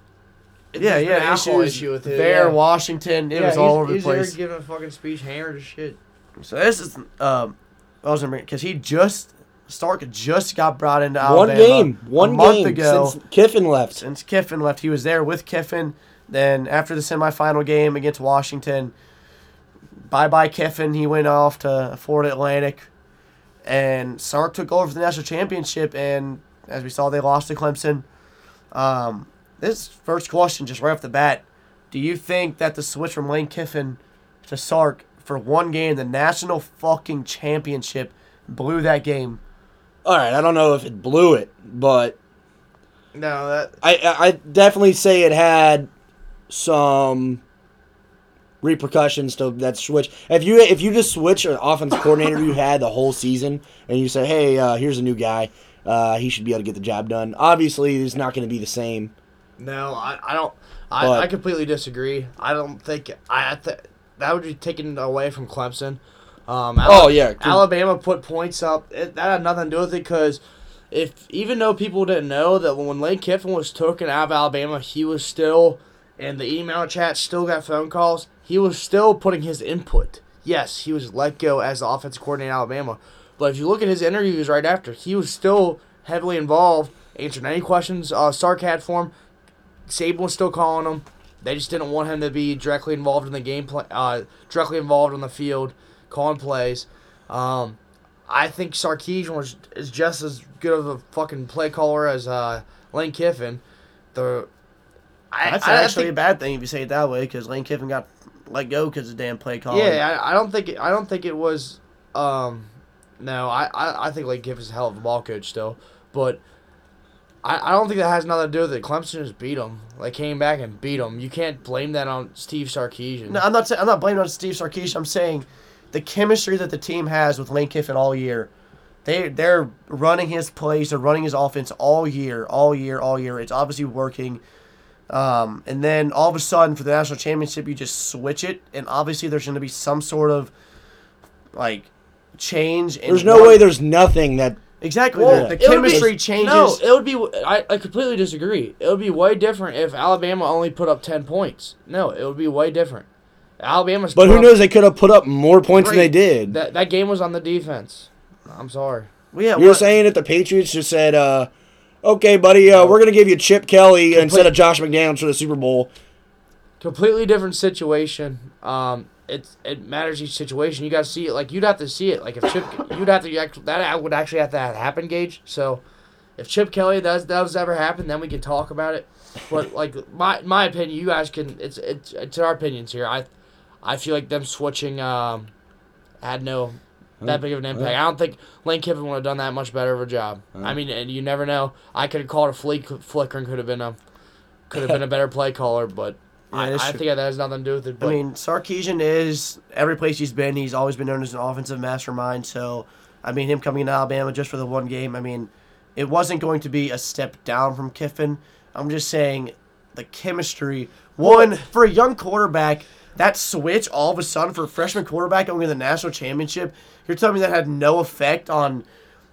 Yeah, there's been an yeah, alcohol issues issue with it. there, yeah. Washington. It yeah, was all he's- over the place. he's there giving a fucking speech, hammered as shit. So this is um, I was gonna because he just Sark just got brought into Alabama. One game. One month game ago. since Kiffin left. since Kiffin left. He was there with Kiffin. Then after the semifinal game against Washington, bye bye Kiffin. He went off to Florida Atlantic, and Sark took over for the national championship. And as we saw, they lost to Clemson. Um, this first question, just right off the bat, do you think that the switch from Lane Kiffin to Sark for one game, the national fucking championship, blew that game? All right, I don't know if it blew it, but No, that I I I definitely say it had some repercussions to that switch. If you if you just switch an offense coordinator you had the whole season and you say, hey, uh, here's a new guy, uh, he should be able to get the job done. Obviously, it's not going to be the same. no, I, I don't. I, But- I completely disagree. I don't think I, I th- that would be taken away from Clemson. Um, Oh, yeah, Alabama put points up. It, that had nothing to do with it because if even though people didn't know that when Lane Kiffin was taken out of Alabama, he was still and the email chat still got phone calls. He was still putting his input. Yes, he was let go as the offensive coordinator in Alabama, but if you look at his interviews right after, he was still heavily involved, answering any questions uh, Sark had for him. Saban was still calling him. They just didn't want him to be directly involved in the game play, uh, directly involved on the field, calling plays. Um, I think Sarkisian was is just as good of a fucking play caller as uh, Lane Kiffin. The I, That's I, I actually think, a bad thing if you say it that way, because Lane Kiffin got let go because of damn play calling. yeah, I, I don't think it, I don't think it was. Um, no, I, I, I think Lane Kiffin's a hell of a ball coach still, but I, I don't think that has nothing to do with it. Clemson just beat them. They came back and beat them. You can't blame that on Steve Sarkisian. No, I'm not. Saying, I'm not blaming on Steve Sarkisian. I'm saying the chemistry that the team has with Lane Kiffin all year. They they're running his plays. They're running his offense all year, all year, all year. It's obviously working. Um, and then all of a sudden for the national championship, you just switch it, and obviously there's going to be some sort of like change. in There's no one- way there's nothing that exactly Well, the, the it be- chemistry changes. No, it would be. I, I completely disagree. It would be way different if Alabama only put up ten points. No, it would be way different. Alabama's. But who knows? They could have put up more points than they did. That that game was on the defense. I'm sorry. Well, yeah, You're what- saying that the Patriots just said, uh, "Okay, buddy, uh, we're gonna give you Chip Kelly instead of Josh McDaniels for the Super Bowl." Completely different situation. Um, it it matters each situation. You got to see it. Like you'd have to see it. Like if Chip, (coughs) you'd have to that would actually have to happen, Gage. So, if Chip Kelly does does ever happen, then we can talk about it. But (laughs) like my my opinion, you guys can. It's it's it's our opinions here. I I feel like them switching um had no that big of an impact. I don't think Lane Kiffin would have done that much better of a job. I mean, and you never know. I could have called a flick flicker and could have been a could have been a (laughs) better play caller, but Yeah, I, I think that has nothing to do with it. I mean, Sarkisian is every place he's been. He's always been known as an offensive mastermind. So, I mean, him coming to Alabama just for the one game. I mean, it wasn't going to be a step down from Kiffin. I'm just saying, the chemistry. One for a young quarterback, that switch all of a sudden for a freshman quarterback going to the national championship. You're telling me that had no effect on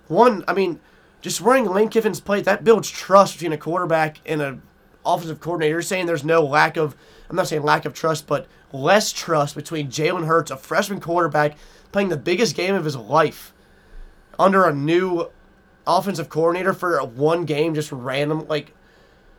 one? I mean, just running Lane Kiffin's plate that builds trust between a quarterback and a offensive coordinator. You're saying there's no lack of, I'm not saying lack of trust, but less trust between Jalen Hurts, a freshman quarterback, playing the biggest game of his life, under a new offensive coordinator for one game, just random. Like,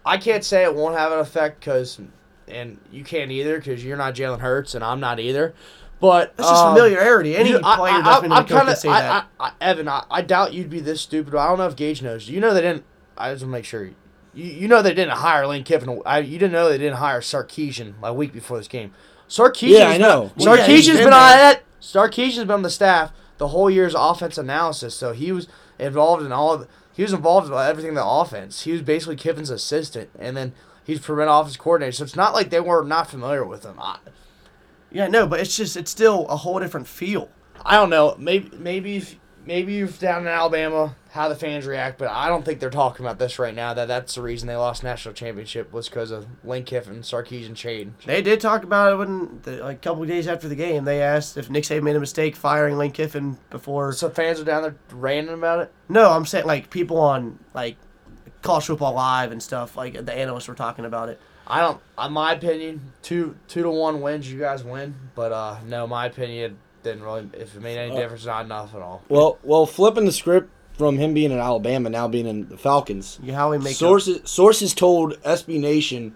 I can't say it won't have an effect because, and you can't either because you're not Jalen Hurts and I'm not either. But that's just um, familiarity. Any you- player I, that's been in I, the coach kind can of, say I, that. I, I, Evan. I, I doubt you'd be this stupid. But I don't know if Gage knows. You know they didn't. I just want to make sure. You, you know they didn't hire Lane Kiffin. I, you didn't know they didn't hire Sarkisian a week before this game. Sarkisian. Yeah, I know. Well, yeah, he's Sarkisian's been been on that. Sarkisian's been on the staff the whole year's offense analysis. So he was involved in all. Of, he was involved in everything in the offense. He was basically Kiffin's assistant, and then he's prevent office coordinator. So it's not like they were not familiar with him. I, yeah, no, but it's just it's still a whole different feel. I don't know. Maybe maybe if, maybe if down in Alabama how the fans react, but I don't think they're talking about this right now. That that's the reason they lost national championship was because of Lane Kiffin, Sarkisian change. They did talk about it when, the, like, a couple of days after the game. They asked if Nick Saban made a mistake firing Lane Kiffin before. So fans are down there ranting about it. No, I'm saying like people on like College Football Live and stuff. Like the analysts were talking about it. I don't. In my opinion, two two to one wins. You guys win, but uh, no, my opinion didn't really. If it made any Uh, difference, not enough at all. Well, well, flipping the script from him being in Alabama now being in the Falcons. You how we make sources sources told SB Nation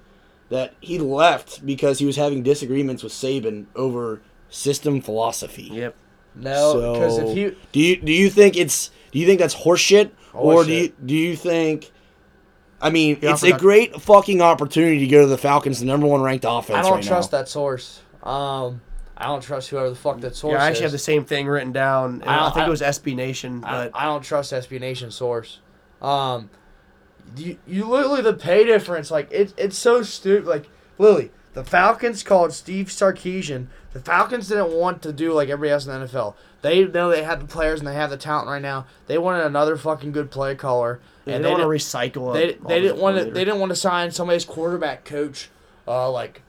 that he left because he was having disagreements with Saban over system philosophy. Yep. No, because if you do you do you think it's do you think that's horseshit or do you do you think? I mean, Yeah, it's a great fucking opportunity to go to the Falcons, the number one ranked offense I don't right trust now. that source. Um, I don't trust whoever the fuck that source Yeah, I actually is. have the same thing written down. I I, don't- think I- it was SB Nation, I, but I don't trust SB Nation source. Um, you, you literally the pay difference like it, it's so stupid. Like Lily, the Falcons called Steve Sarkisian. The Falcons didn't want to do like everybody else in the NFL. They know they had the players and they have the talent right now. They wanted another fucking good play caller, they and don't they want to recycle. they, they didn't want to they didn't want to sign somebody's quarterback coach, uh, like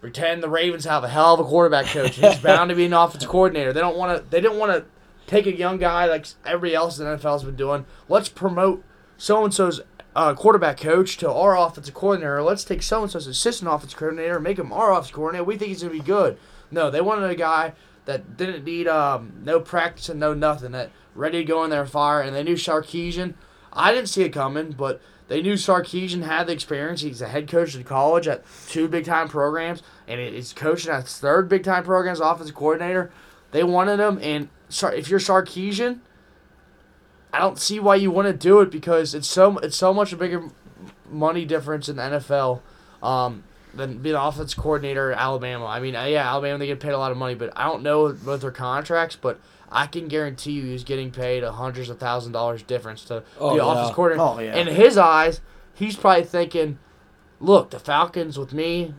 pretend the Ravens have a hell of a quarterback coach. He's (laughs) bound to be an offensive coordinator. They don't want to. They didn't want to take a young guy like everybody else in the NFL has been doing. Let's promote so and so's uh, quarterback coach to our offensive coordinator. Let's take so and so's assistant offensive coordinator and make him our offensive coordinator. We think he's gonna be good. No, they wanted a guy that didn't need um, no practice and no nothing. That ready to go in there and fire. And they knew Sarkisian. I didn't see it coming, but they knew Sarkisian had the experience. He's a head coach in college at two big time programs, and he's coaching at his third big time program as offensive coordinator. They wanted him, and if you're Sarkisian, I don't see why you want to do it because it's so it's so much a bigger money difference in the NFL um, than being an offense coordinator at Alabama. I mean, yeah, Alabama they get paid a lot of money, but I don't know about their contracts, but. I can guarantee you he's getting paid a hundreds of thousand dollars difference to Oh, be yeah. offense coordinator. Oh, yeah. In his eyes, he's probably thinking, "Look, the Falcons with me,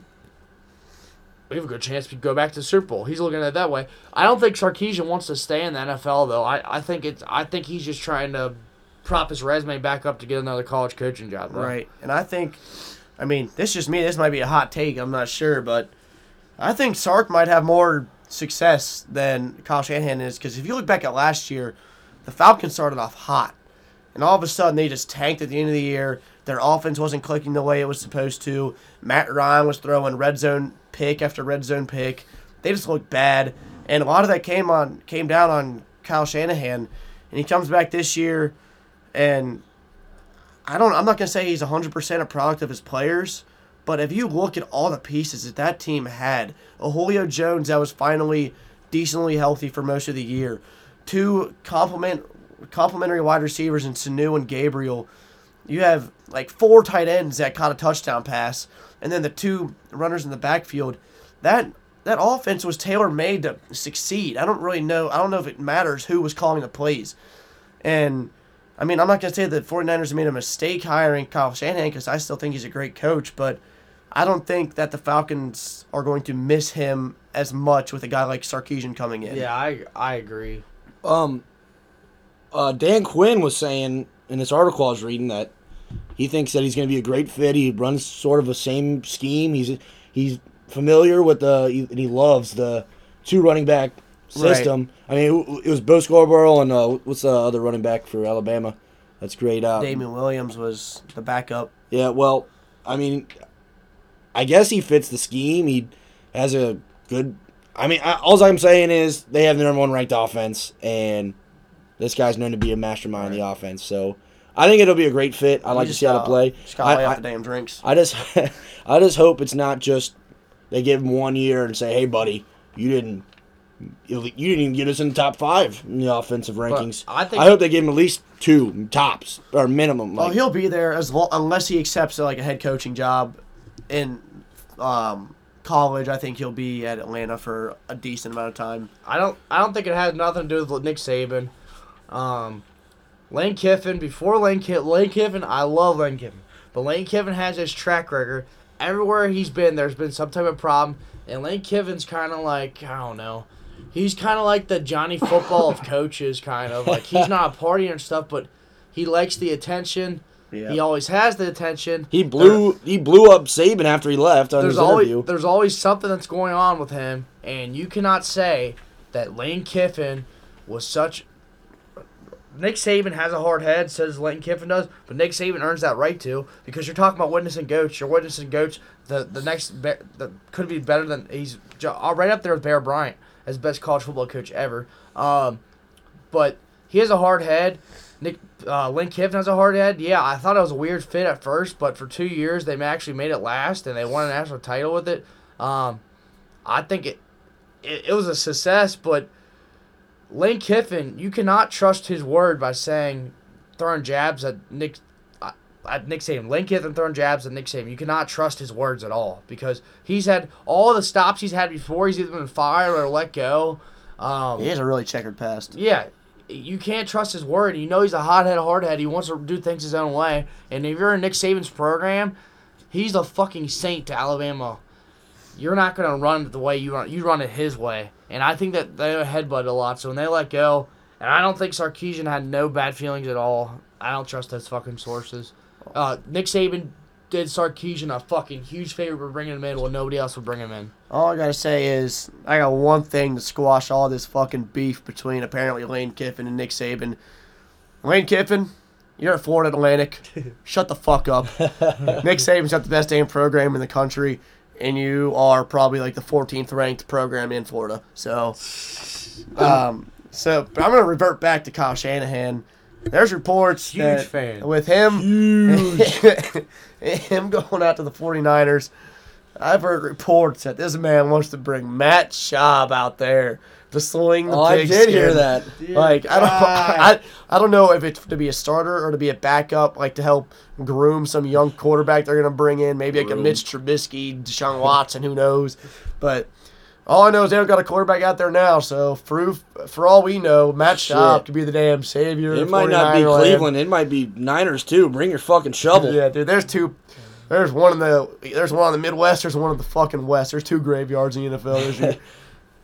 we have a good chance to go back to the Super Bowl." He's looking at it that way. I don't think Sarkisian wants to stay in the NFL though. I, I think it's I think he's just trying to prop his resume back up to get another college coaching job. though. Right. And I think, I mean, this is just me. This might be a hot take. I'm not sure, but I think Sark might have more success than Kyle Shanahan is because if you look back at last year, the Falcons started off hot, and all of a sudden they just tanked at the end of the year. Their offense wasn't clicking the way it was supposed to. Matt Ryan was throwing red zone pick after red zone pick. They just looked bad, and a lot of that came on came down on Kyle Shanahan, and he comes back this year, and I don't. I'm not gonna say he's 100 percent a product of his players, but if you look at all the pieces that that team had, a Julio Jones that was finally decently healthy for most of the year, two complement complementary wide receivers in Sanu and Gabriel. You have like four tight ends that caught a touchdown pass, and then the two runners in the backfield. That that offense was tailor made to succeed. I don't really know. I don't know if it matters who was calling the plays. And I mean, I'm not going to say that 49ers made a mistake hiring Kyle Shanahan because I still think he's a great coach, but I don't think that the Falcons are going to miss him as much with a guy like Sarkisian coming in. Yeah, I I agree. Um, uh, Dan Quinn was saying in this article I was reading that he thinks that he's going to be a great fit. He runs sort of the same scheme. He's he's familiar with the and he loves the two running back system. I mean, it was Bo Scarborough and uh, what's the other running back for Alabama? That's great. Uh, Damian Williams was the backup. yeah, well, I mean, I guess he fits the scheme. He has a good. I mean, I, all I'm saying is they have the number one ranked offense, and this guy's known to be a mastermind in the offense. So I think it'll be a great fit. I like to see how to play. Just got lay I, off the damn drinks. I just, (laughs) I just hope it's not just they give him one year and say, "Hey, buddy, you didn't." You didn't even get us in the top five in the offensive rankings. I think- I hope they give him at least two tops or minimum. Well, he'll be there as long unless he accepts like a head coaching job in um, college. I think he'll be at Atlanta for a decent amount of time. I don't I don't think it has nothing to do with Nick Saban. Um, Lane Kiffin before Lane Kiffin, Lane Kiffin, I love Lane Kiffin, but Lane Kiffin has his track record. Everywhere he's been, there's been some type of problem, and Lane Kiffin's kind of like I don't know. He's kind of like the Johnny Football of (laughs) coaches, kind of like he's not a party and stuff, but He likes the attention. Yeah. He always has the attention. He blew he blew up Saban after he left on there's his always interview. there's always something that's going on with him, and you cannot say that Lane Kiffin was such. Nick Saban has a hard head, says Lane Kiffin does, but Nick Saban earns that right to because you're talking about witnessing goats. You're witnessing goats. The the next be- the, could be better than he's ju- uh, right up there with Bear Bryant as best college football coach ever. Um, but he has a hard head. Nick uh, Kiffin has a hard head. Yeah, I thought it was a weird fit at first, but for two years they actually made it last, and they won a national title with it. Um, I think it, it it was a success, but Lane Kiffin, you cannot trust his word by saying throwing jabs at Nick uh, at Nick Saban. Lane Kiffin throwing jabs at Nick Saban. You cannot trust his words at all because he's had all the stops he's had before. He's either been fired or let go. Um, He has a really checkered past. yeah, you can't trust his word. You know he's a hothead, hardhead. He wants to do things his own way. And if you're in Nick Saban's program, he's a fucking saint to Alabama. You're not gonna run the way you run. You run it his way. And I think that they headbutt a lot. So when they let go, and I don't think Sarkisian had no bad feelings at all. I don't trust those fucking sources. Uh, Nick Saban did Sarkisian a fucking huge favor for bringing him in when nobody else would bring him in. All I gotta say is I got one thing to squash all this fucking beef between apparently Lane Kiffin and Nick Saban. Lane Kiffin, you're at Florida Atlantic. (laughs) Shut the fuck up. Nick (laughs) Saban's got the best damn program in the country, and you are probably like the 14th ranked program in Florida. So, (laughs) um, so but I'm gonna revert back to Kyle Shanahan. There's reports Huge that fan. with him (laughs) him going out to the 49ers. I've heard reports that this man wants to bring Matt Schaub out there to sling the oh, I pigskin. did hear that. Like I don't, (laughs) I, I don't know if it's to be a starter or to be a backup, like to help groom some young quarterback they're gonna bring in, maybe like a Mitch Trubisky, Deshaun Watson, who knows? But all I know is they don't got a quarterback out there now. So for for all we know, Matt Shit. Schaub could be the damn savior. It might not be 49er land. Cleveland. It might be Niners too. Bring your fucking shovel. Yeah, dude. There's two. There's one in the. There's one in the Midwest. There's one in the fucking West. There's two graveyards in the NFL this year. (laughs)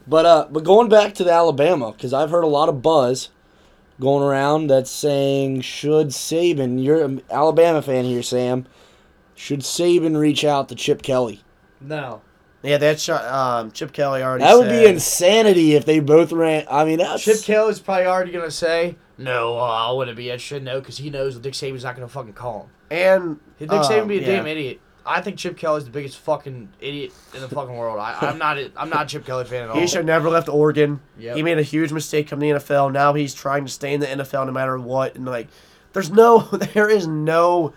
But uh, but going back to the Alabama, because I've heard a lot of buzz going around that's saying should Saban, you're an Alabama fan here, Sam, should Saban reach out to Chip Kelly? No. Yeah, that shot. Um, Chip Kelly already. That would be insanity if they both ran. I mean, that's Chip Kelly's probably already gonna say no. Uh, I wouldn't be. I should know because he knows that Dick Saban's not gonna fucking call him. And Dick um, Saban be a yeah. damn idiot. I think Chip Kelly's the biggest fucking idiot in the fucking world. I, I'm not. a- I'm not a Chip Kelly fan at all. He should have never left Oregon. Yep. He made a huge mistake coming to the NFL. Now he's trying to stay in the NFL no matter what. And like, there's no, (laughs) there is no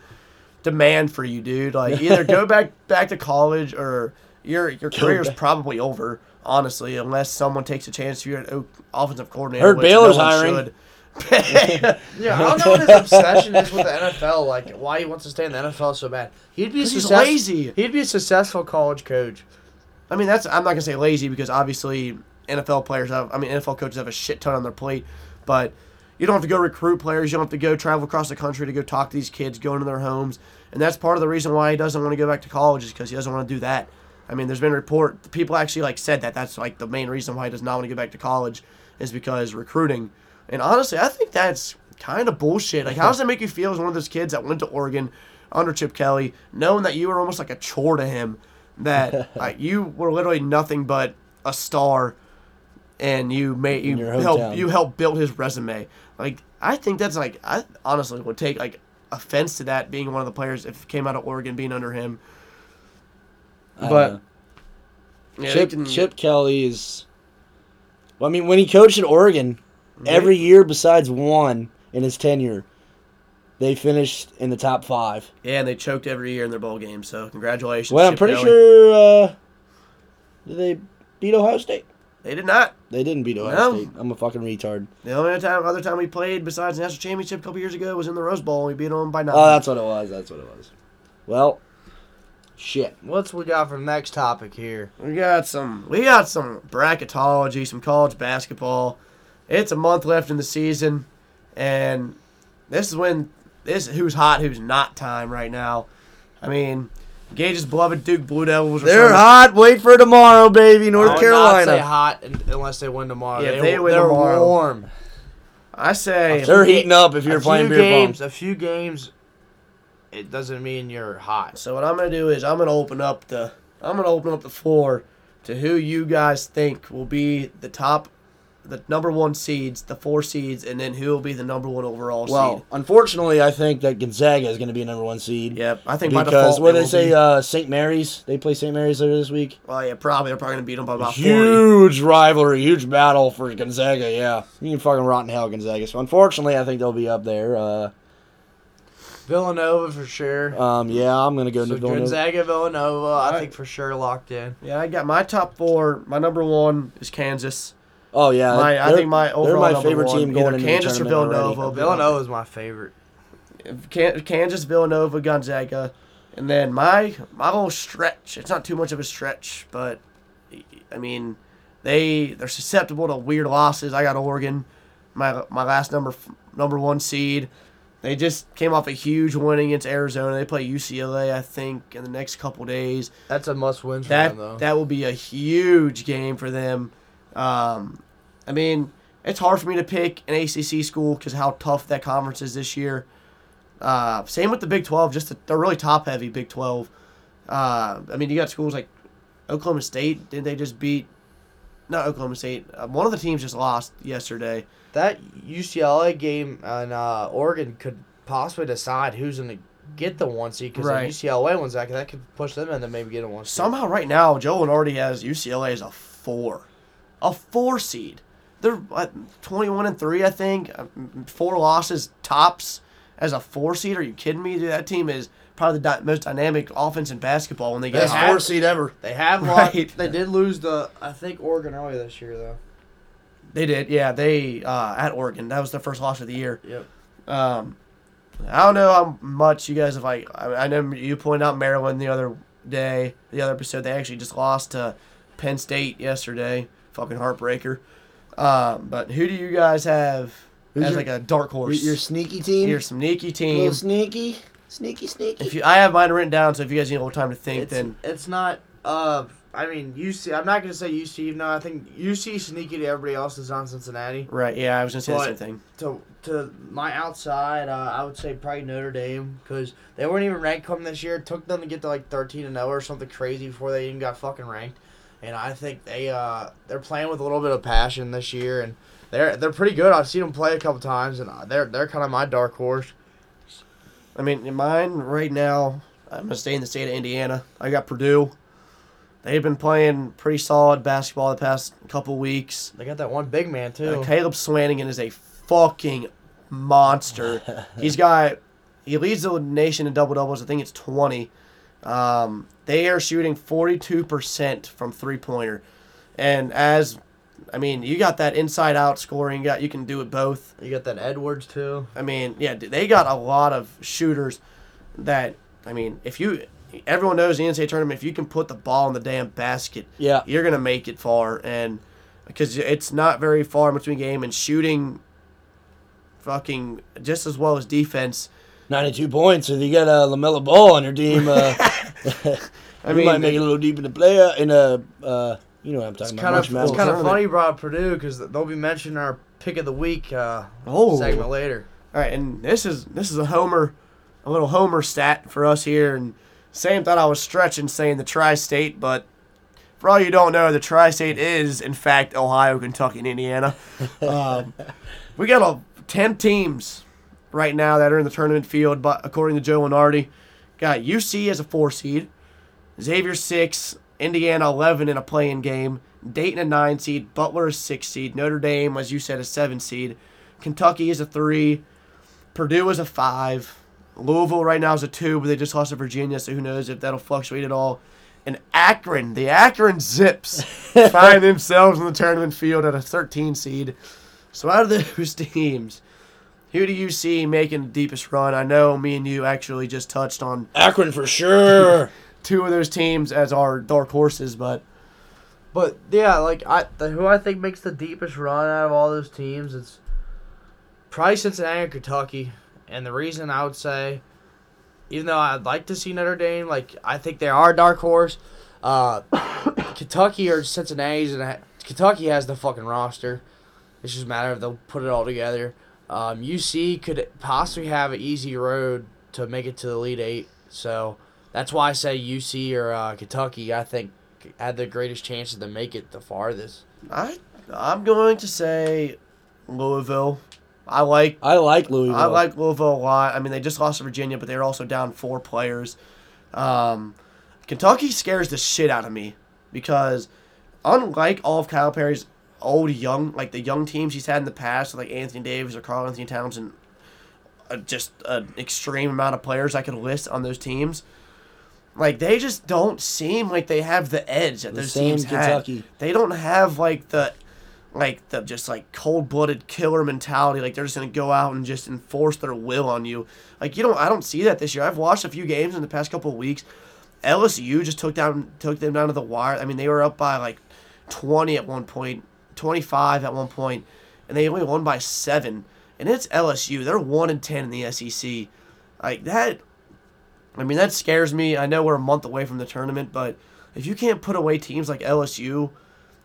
demand for you, dude. Like, either go (laughs) back back to college or your your career's back. probably over. Honestly, unless someone takes a chance to be an offensive coordinator. Heard which Baylor's no one hiring. should. (laughs) (laughs) Yeah, I don't know what his obsession is with the NFL. Like, why he wants to stay in the NFL so bad. He'd be a 'Cause he's success- lazy. He'd be a successful college coach. I mean, that's I'm not gonna say lazy because obviously NFL players have. I mean, NFL coaches have a shit ton on their plate, but you don't have to go recruit players. You don't have to go travel across the country to go talk to these kids, go into their homes, and that's part of the reason why he doesn't want to go back to college is because he doesn't want to do that. I mean, there's been report people actually like said that that's like the main reason why he does not want to go back to college is because recruiting. And honestly, I think that's kind of bullshit. Like, how does that make you feel as one of those kids that went to Oregon under Chip Kelly, knowing that you were almost like a chore to him, that (laughs) like, you were literally nothing but a star, and you made you In your hometown. help you help build his resume. Like, I think that's like I honestly would take like offense to that being one of the players if it came out of Oregon being under him. But. Yeah, Chip Chip Kelly is. Well, I mean, when he coached at Oregon, every year besides one in his tenure, they finished in the top five. Yeah, and they choked every year in their bowl game. So congratulations. Well, I'm pretty Kelly. sure. Uh, did they beat Ohio State? they did not. They didn't beat Ohio No. State. I'm a fucking retard. The only time, other time we played besides the national championship a couple years ago was in the Rose Bowl. and We beat them by nine. Oh, that's what it was. That's what it was. Well, shit. What's we got for the next topic here? we got some. We got some bracketology, some college basketball. It's a month left in the season, and this is when this who's hot, who's not time right now. I mean, Gage's beloved Duke Blue Devils. They're starting- hot. Wait for tomorrow, baby. North I would not say hot unless they win tomorrow. Yeah, they, they win they're tomorrow. warm. I say They're heating up if you're playing beer games, pong. a few games, it doesn't mean you're hot. So what I'm gonna do is I'm gonna open up the I'm gonna open up the floor to who you guys think will be the top, the number one seeds, the four seeds, and then who will be the number one overall Well, seed. unfortunately, I think that Gonzaga is going to be a number one seed. Yep, I think by Because default what they they say, be. uh, St. Mary's, they play St. Mary's later this week. well, yeah, probably they're probably gonna beat them by about forty. Huge rivalry, huge battle for Gonzaga. Yeah, you can fucking rot in hell, Gonzaga. So unfortunately, I think they'll be up there. Uh, Villanova for sure. um, yeah, I'm gonna go So to Villanova. Gonzaga, Villanova, I think for sure locked in. Yeah, I got my top four. My number one is Kansas. Oh yeah, My, I think my they're overall my favorite one, team going either into Kansas the or tournament already. Villanova. Villanova is my favorite. Kansas, Villanova, Gonzaga, and then my my little stretch. It's not too much of a stretch, but I mean, they they're susceptible to weird losses. I got Oregon, my my last number number one seed. They just came off a huge win against Arizona. They play UCLA, I think, in the next couple days. That's a must win for That them though. that will be a huge game for them. Um, I mean, it's hard for me to pick an ACC school because how tough that conference is this year. Uh, same with the Big Twelve, just the, they're really top heavy Big Twelve. Uh, I mean, you got schools like Oklahoma State. Did they just beat? Not Oklahoma State. Uh, one of the teams just lost yesterday. That UCLA game and uh, Oregon could possibly decide who's going to get the one seed because Right. if UCLA wins that, that could push them and then maybe get a one seed. Somehow, right now, Joe already has UCLA as a four, a four seed. They're what, twenty-one and three, I think. Uh, Four losses tops as a four seed. Are you kidding me? Dude, that team is probably the di- most dynamic offense in basketball when they get Best four seed ever. They have lost. They did lose the I think Oregon earlier this year though. They did, yeah. They uh, at Oregon. That was their first loss of the year. Yep. Um, I don't know how much you guys have like. I, I know you pointed out Maryland the other day, the other episode. They actually just lost to Penn State yesterday. Fucking heartbreaker. Um, but who do you guys have Who's as your- like a dark horse? your sneaky team. Here's some sneaky Little team. sneaky, sneaky, sneaky. If you, I have mine written down, so if you guys need a little time to think, It's, then it's not. Uh, I mean UC. I'm not gonna say UC. No, I think UC sneaky to everybody else is on Cincinnati. right, yeah, I was gonna say the same thing. To to my outside, uh, I would say probably Notre Dame because they weren't even ranked coming this year. It took them to get to like 13 and 0 or something crazy before they even got fucking ranked. And I think they uh they're playing with a little bit of passion this year, and they're they're pretty good. I've seen them play a couple times, and uh, they're they're kind of my dark horse. I mean, in mine right now, I'm gonna stay in the state of Indiana. I got Purdue. They've been playing pretty solid basketball the past couple weeks. They got that one big man too. Uh, Caleb Swanigan is a fucking monster. (laughs) He's got he leads the nation in double doubles. I think it's twenty. Um, they are shooting forty two percent from three pointer, and as I mean, you got that inside out scoring. You got you can do it both. You got that Edwards too. I mean, yeah, they got a lot of shooters that I mean, if you everyone knows the NCAA tournament, if you can put the ball in the damn basket, Yeah. you're gonna make it far, and because it's not very far between game and shooting, fucking just as well as defense. 92 points. If you got a LaMelo Ball on your team, uh, (laughs) (laughs) I you mean, might make it a little deep in the play uh, in a. Uh, you know what I'm It's talking kind about. of it's kind of funny you Purdue because they'll be mentioning our pick of the week uh, Oh. segment later. All right, and this is this is a homer, a little homer stat for us here. And Sam thought I was stretching saying the tri-state, but for all you don't know, the tri-state is in fact Ohio, Kentucky, and Indiana. (laughs) um, we got a ten teams right now that are in the tournament field, but according to Joe Lunardi, got UC as a four seed, Xavier six, Indiana eleven in a playing game, Dayton a nine seed, Butler a six seed, Notre Dame, as you said, a seven seed, Kentucky is a three, Purdue is a five, Louisville right now is a two, but they just lost to Virginia, so who knows if that'll fluctuate at all. And Akron, the Akron Zips, (laughs) find themselves in the tournament field at a 13 seed. So out of those (laughs) teams, who do you see making the deepest run? I know me and you actually just touched on Akron for sure. (laughs) two of those teams as our dark horses, but But yeah, like I, the, who I think makes the deepest run out of all those teams, it's probably Cincinnati or Kentucky. And the reason I would say, even though I'd like to see Notre Dame, like I think they are a dark horse. Uh, (coughs) Kentucky or Cincinnati's and Kentucky has the fucking roster. It's just a matter of they'll put it all together. Um, UC could possibly have an easy road to make it to the Elite Eight. So that's why I say UC or uh, Kentucky. I think had the greatest chances to make it the farthest. I I'm going to say Louisville. I like I like Louisville. I like Louisville a lot. I mean, they just lost to Virginia, but they were also down four players. Um, Kentucky scares the shit out of me because, unlike all of Calipari's old young, like the young teams he's had in the past, like Anthony Davis or Karl-Anthony Towns, and uh, just an extreme amount of players I could list on those teams. Like they just don't seem like they have the edge that The those same teams had. Kentucky. They don't have like the like the just like cold blooded killer mentality. Like they're just gonna go out and just enforce their will on you. Like you don't I don't see that this year. I've watched a few games in the past couple weeks. LSU just took down took them down to the wire. I mean they were up by like twenty at one point, twenty five at one point, and they only won by seven. And it's LSU. They're one and ten in the SEC. Like that I mean that scares me. I know we're a month away from the tournament, but if you can't put away teams like LSU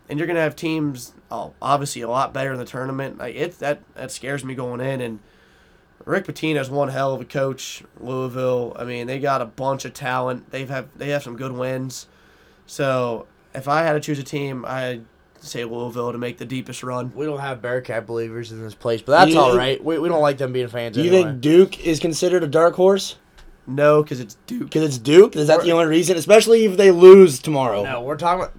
and you're gonna have teams, oh, obviously a lot better in the tournament. Like it, that that scares me going in. And Rick Pitino's one hell of a coach. Louisville. I mean, they got a bunch of talent. They've have they have some good wins. So if I had to choose a team, I'd say Louisville to make the deepest run. We don't have Bearcat believers in this place, but that's You- all right. We, we don't like them being fans. Do you anyway. think Duke is considered a dark horse? No, because it's Duke. Because it's Duke? Is that the only reason? Especially if they lose tomorrow. No, we're talking about.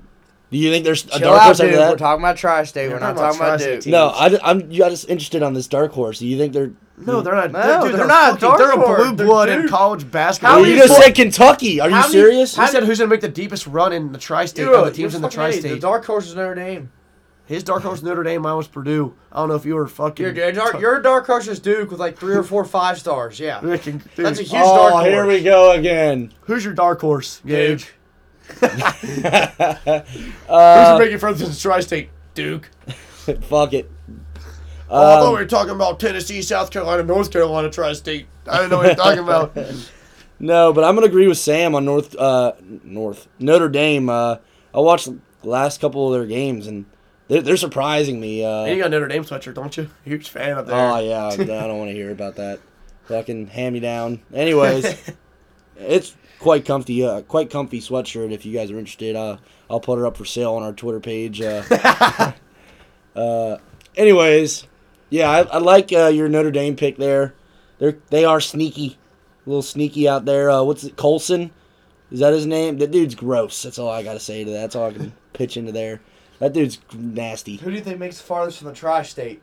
Do you think there's a Chill dark out, horse dude. after We're talking about Tri-State. Yeah, We're we're not talking talking about about Duke. teams. No, I, am you just interested on this dark horse. Do you think they're? No, they're not. No, they're, dude, they're they're not a fucking- dark They're a horse. blue They're blood in college basketball. Well, many you just fo- said Kentucky. Are you how many- serious? I said who's gonna make the deepest run in the tri-state You're, the teams in the tri-state. The dark horse is Notre Dame. His dark horse is Notre Dame, mine was Purdue. I don't know if you were fucking. Your, your, dark, your dark horse is Duke with like three or four five stars. Yeah. Rick and- dude, That's a huge oh, dark horse. here we go again. Who's your dark horse, Gage? Uh, Who's making further than the tri-state? Duke. (laughs) fuck it. oh, I thought Um, we were talking about Tennessee, South Carolina, North Carolina tri-state. I didn't know what you're talking about. (laughs) No, but I'm gonna agree with Sam on North uh North Notre Dame. Uh, I watched the last couple of their games and they're, they're surprising me. Uh, And you got Notre Dame sweatshirt, don't you? (laughs) Huge fan up there. oh yeah, I don't want to hear about that. Fucking hand me down. Anyways, it's quite comfy. Uh, quite comfy sweatshirt. If you guys are interested, uh, I'll put her up for sale on our Twitter page. Uh, (laughs) (laughs) uh, anyways, yeah, I, I like uh, your Notre Dame pick there. They're they are sneaky, a little sneaky out there. Uh, what's it, Colson? Is that his name? That dude's gross. That's all I gotta say to that. That's all I can (laughs) pitch into there. That dude's nasty. Who do you think makes the farthest from the Tri-State?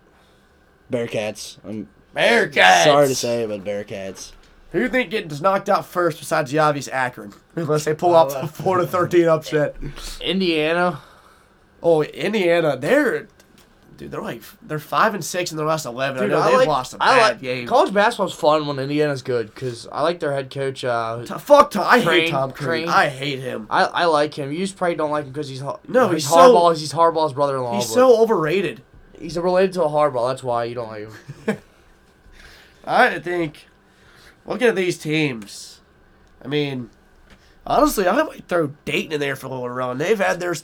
Bearcats. I'm Bearcats. sorry to say but Bearcats. Who do you think gets knocked out first besides the obvious Akron? (laughs) Unless they pull Oh, off uh, the 4 to 13 upset. Indiana. Oh, Indiana, they're dude, they're like they're five and six in their last eleven. Dude, I know I they've like, lost a I bad like game. college basketball's fun when Indiana's good because I like their head coach. Uh, T- fuck Tom. I hate Tom Crean. Crean. I hate him. I, I like him. You just probably don't like him because he's Har- No, he's, he's so- Harbaugh. he's Harbaugh's brother-in-law. He's so overrated. he's related to a Harbaugh. That's why you don't like him. (laughs) I think looking at these teams, I mean, honestly, I might throw Dayton in there for a little run. They've had their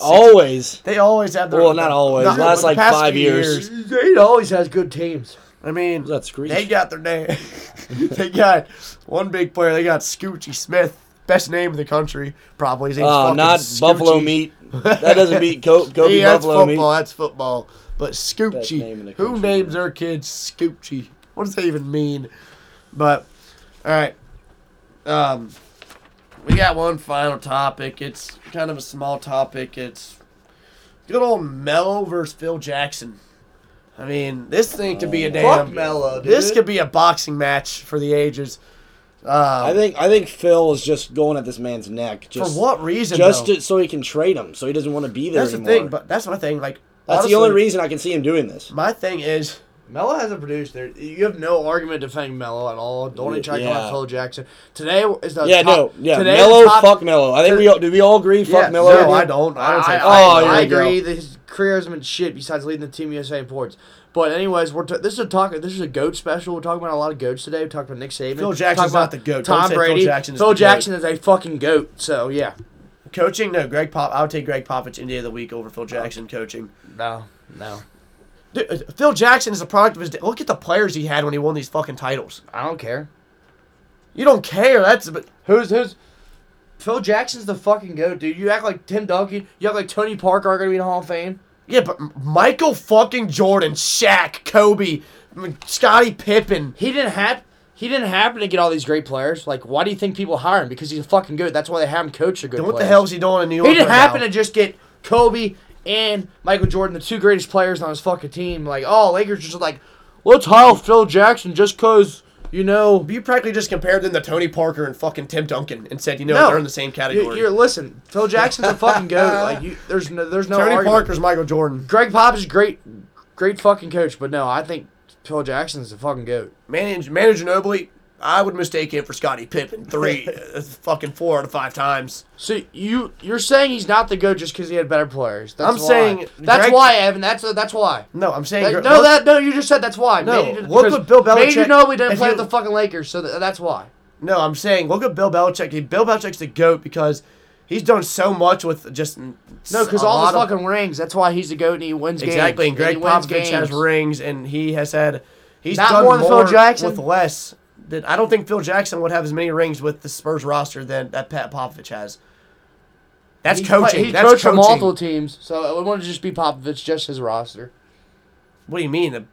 Always. they always have their Well, not always. Not- Last, like, past five few years. He always has good teams. I mean, that's that Screech? They got their name. (laughs) they got one big player. They got Scoochie Smith, best name in the country, probably. His name's Oh, not Scoochie. Buffalo meat. That doesn't beat Co- Kobe (laughs) Yeah, that's Buffalo football. meat. That's football. But Best name Scoochie. Who names their kids Scoochie? What does that even mean? But all right. Um, we got one final topic. It's kind of a small topic. It's good old Melo versus Phil Jackson. I mean, this thing could be a Oh, damn. Fuck Melo, dude. This could be a boxing match for the ages. Um, I think I think Phil is just going at this man's neck. Just, for what reason? Just though? to, so he can trade him, so he doesn't want to be there that's anymore. the thing. But that's my thing. Like That's honestly, the only reason I can see him doing this. My thing is, Melo hasn't produced there. You have no argument defending Melo at all. Don't even try to Yeah. call Phil Jackson. Today is the yeah, top, no, yeah. today Melo, top, fuck Melo. I think we all, do. We all agree, fuck yeah, Melo. No, dude? I don't. I don't say. I, Oh, I, I we go. agree his career hasn't been shit besides leading the Team USA in points. But anyways, we're t- this is a talk. This is a goat special. We're talking about a lot of goats today. We talked about Nick Saban. Phil Jackson's about not the goat. Don't Tom say Phil Brady. Jackson is Phil the goat. Jackson is a fucking goat. So yeah, Coaching, no. Greg Pop. I would take Gregg Popovich any day of the week over Phil Jackson coaching. no, no. Dude, uh, Phil Jackson is a product of his. day. Look at the players he had when he won these fucking titles. I don't care. You don't care. That's but Who's who's? Phil Jackson's the fucking goat, dude. You act like Tim Duncan. You act like Tony Parker are gonna be in the Hall of Fame. yeah, but Michael fucking Jordan, Shaq, Kobe, Scottie Pippen. He didn't have. He didn't happen to get all these great players. Like, why do you think people hire him? Because he's a fucking good. That's why they have him coach the good Then what the players. hell is he doing in New York? He didn't right happen now? to just get Kobe and Michael Jordan, the two greatest players on his fucking team. Like, oh, Lakers just like, let's hire Phil Jackson just cause you know. You practically just compared them to Tony Parker and fucking Tim Duncan and said, you know, No. they're in the same category. You, you're listen. Phil Jackson's a fucking goat. (laughs) Like, you, there's no, there's no Tony argument. Parker's Michael Jordan. Gregg Pop is great, great fucking coach. But no, I think Phil Jackson's a fucking goat. Manage, Manu Ginobili, I would mistake him for Scottie Pippen three, uh, (laughs) fucking four out of five times. So you you're saying he's not the goat just because he had better players? That's I'm why. saying that's Greg- why Evan. That's that's why. No, I'm saying. That- gr- no, look- that no, you just said that's why. No, Maybe- look because what Bill Belichick- Maybe Ginobili didn't if play you- with the fucking Lakers, so th- that's why. No, I'm saying look at Bill Belichick. He- Bill Belichick's the goat because he's done so much with just No, because all lot the of- fucking rings. That's why he's the goat and he wins games. exactly. And Gregg he wins Popovich has rings, and he has had he's Not done more than Phil Jackson? with less. That I don't think Phil Jackson would have as many rings with the Spurs roster than that Pat Popovich has. That's play- coaching. He's That's coached coaching. multiple teams, so it wouldn't just be Popovich, just his roster. What do you mean? The-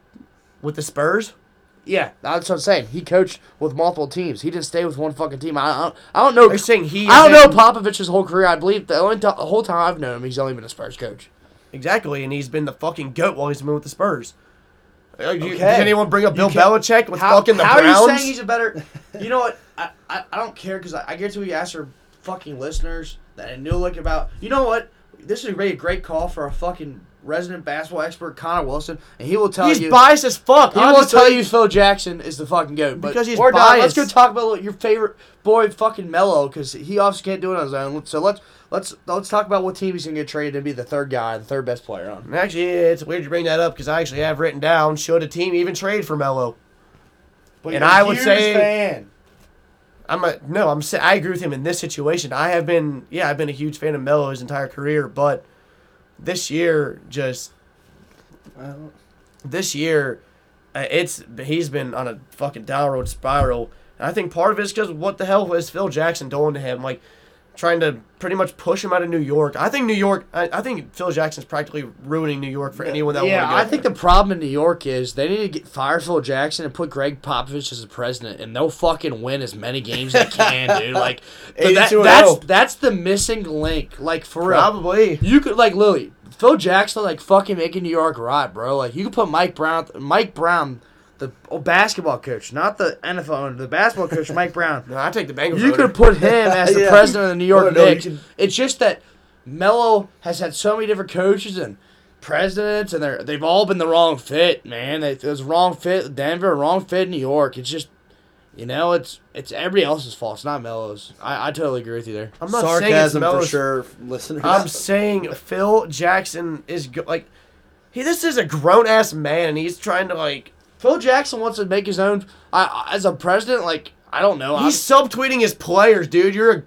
With the Spurs? Yeah, that's what I'm saying. He coached with multiple teams. He didn't stay with one fucking team. I, I, don't, I don't know. They're saying he. I don't know Popovich's whole career. I believe the only t- the whole time I've known him, he's only been a Spurs coach. Exactly, and he's been the fucking goat while he's been with the Spurs. Uh, you- Okay. Does anyone bring up Bill Belichick with How, fucking the how Browns? are you saying he's a better? You know what? I, I, I don't care because I, I guarantee we asked our fucking listeners that I knew like about. You know what? This is a great call for a fucking resident basketball expert, Connor Wilson, and he will tell he's you. He's biased as fuck. he will tell you Phil Jackson is the fucking goat. But Because he's we're done. Let's go talk about your favorite boy, fucking Melo, because he obviously can't do it on his own. So let's let's let's talk about what team he's gonna get traded to be the third guy, the third best player on. Actually, it's weird you bring that up because I actually have written down should a team even trade for Melo? But And I would say- fan. I'm a no. I'm I agree with him in this situation. I have been yeah. I've been a huge fan of Melo his entire career, but this year just this year, uh, it's he's been on a fucking downward spiral. And I think part of it is because what the hell was Phil Jackson doing to him? Like trying to pretty much push him out of New York. I think New York. I, I think Phil Jackson's practically ruining New York for anyone that yeah. I think the problem in New York is they need to get fire Phil Jackson and put Gregg Popovich as the president, and they'll fucking win as many games as they can, (laughs) dude. Like that, that's oh. that's the missing link. Like for real, probably. you could like Lily Phil Jackson like fucking making New York rot, bro. Like you could put Mike Brown, Mike Brown, the oh, basketball coach, not the NFL owner, the basketball coach, (laughs) Mike Brown. No, I take the Bengals. You over. could put him as the (laughs) Yeah. president of the New York No, no, Knicks. can- It's just that Melo has had so many different coaches and presidents, and they're they've all been the wrong fit, man. They, it was wrong fit Denver, wrong fit New York. It's just, you know, it's it's everybody else's fault. It's not Melo's. I, I totally agree with you there. I'm not saying it's Sarcasm for sure, (laughs) listeners. I'm saying Phil Jackson is go- like he. This is a grown ass man, and he's trying to like Phil Jackson wants to make his own. I, I- as a president, like I don't know. he's subtweeting his players, dude. You're a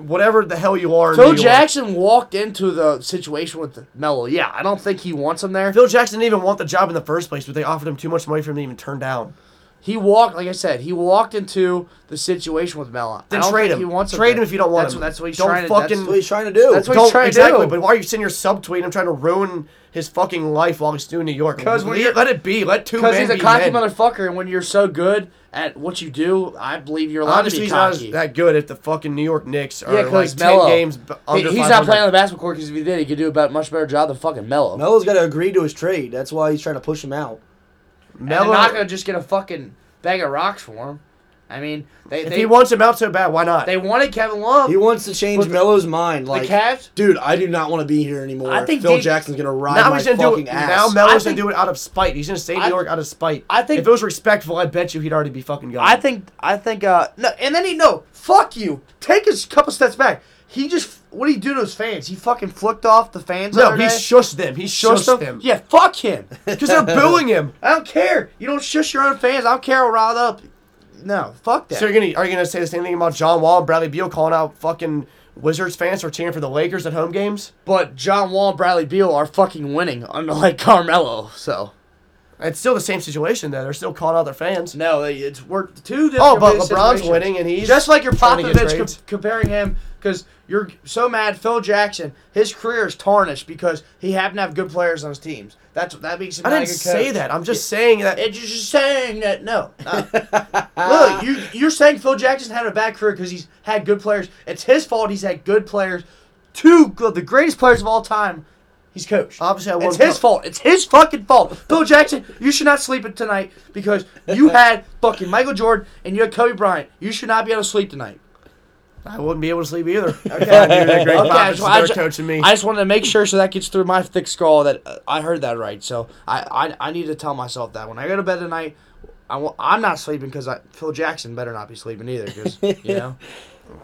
whatever the hell you are. Phil Jackson walked into the situation with Melo. Yeah, I don't think he wants him there. Phil Jackson didn't even want the job in the first place, but they offered him too much money for him to even turn down. He walked, like I said, he walked into the situation with Melo. Then trade him. He wants Trade there. him if you don't want that's, him. That's what he's Don't trying to. fucking- That's what he's trying to do. That's what he's Don't trying to exactly, do. but why are you sitting here subtweeting him trying to ruin his fucking life while he's still in New York? 'Cause when let, you're- let it be. Let two Because he's a be cocky men. motherfucker, and when you're so good at what you do, I believe you're allowed Honestly, to be he's not cocky. as that good if the fucking New York Knicks are yeah, like because 10 Melo, games b- he- under he's 500. not playing on the basketball court because if he did, he could do a better, much better job than fucking Melo. Melo's got to agree to his trade. That's why he's trying to push him out. And they're Melo, not gonna just get a fucking bag of rocks for him. I mean, they if they, he wants him out so bad, why not? they wanted Kevin Love. He wants to change But Melo's mind. Like, the Cavs. dude, I do not want to be here anymore. I think Phil they- Jackson's gonna ride now my he's gonna do it. ass. Now I Melo's think- gonna do it out of spite. He's gonna stay in New York out of spite. I think- if it was respectful, I bet you he'd already be fucking gone. I think I think uh no and then he no fuck you take a couple steps back he just what did he do to his fans he fucking flicked off the fans the no, other he day. shushed them. He Shushed shushed them? them yeah fuck him (laughs) because they're booing him. (laughs) I don't care you don't shush your own fans I don't care what riled up no fuck that So you're gonna are you gonna say the same thing about John Wall and Bradley Beal calling out fucking Wizards fans for cheering for the Lakers at home games? but John Wall and Bradley Beal are fucking winning unlike Carmelo so It's still the same situation though. They're still calling out their fans. No, it's we're two different. Oh, but LeBron's situations. winning and he's just like your trying to get Popovich trades. comparing him because you're so mad. Phil Jackson, his career is tarnished because he happened to have good players on his teams. That's that makes him. I didn't say that. I'm just saying that. It's just saying that no. (laughs) Look, you you're saying Phil Jackson had a bad career because he's had good players. It's his fault. He's had good players, two good, the greatest players of all time. He's coached. Obviously, I it's won- his fault. It's his fucking fault. Phil Jackson, you should not sleep tonight because you (laughs) had fucking Michael Jordan and you had Kobe Bryant. You should not be able to sleep tonight. I wouldn't be able to sleep either. Okay, (laughs) I knew that Greg Okay, I just, I, just, coaching me. I just wanted to make sure so that gets through my thick skull that uh, I heard that right. So I, I, I need to tell myself that when I go to bed tonight, I'm not sleeping because Phil Jackson better not be sleeping either. Because you (laughs) know.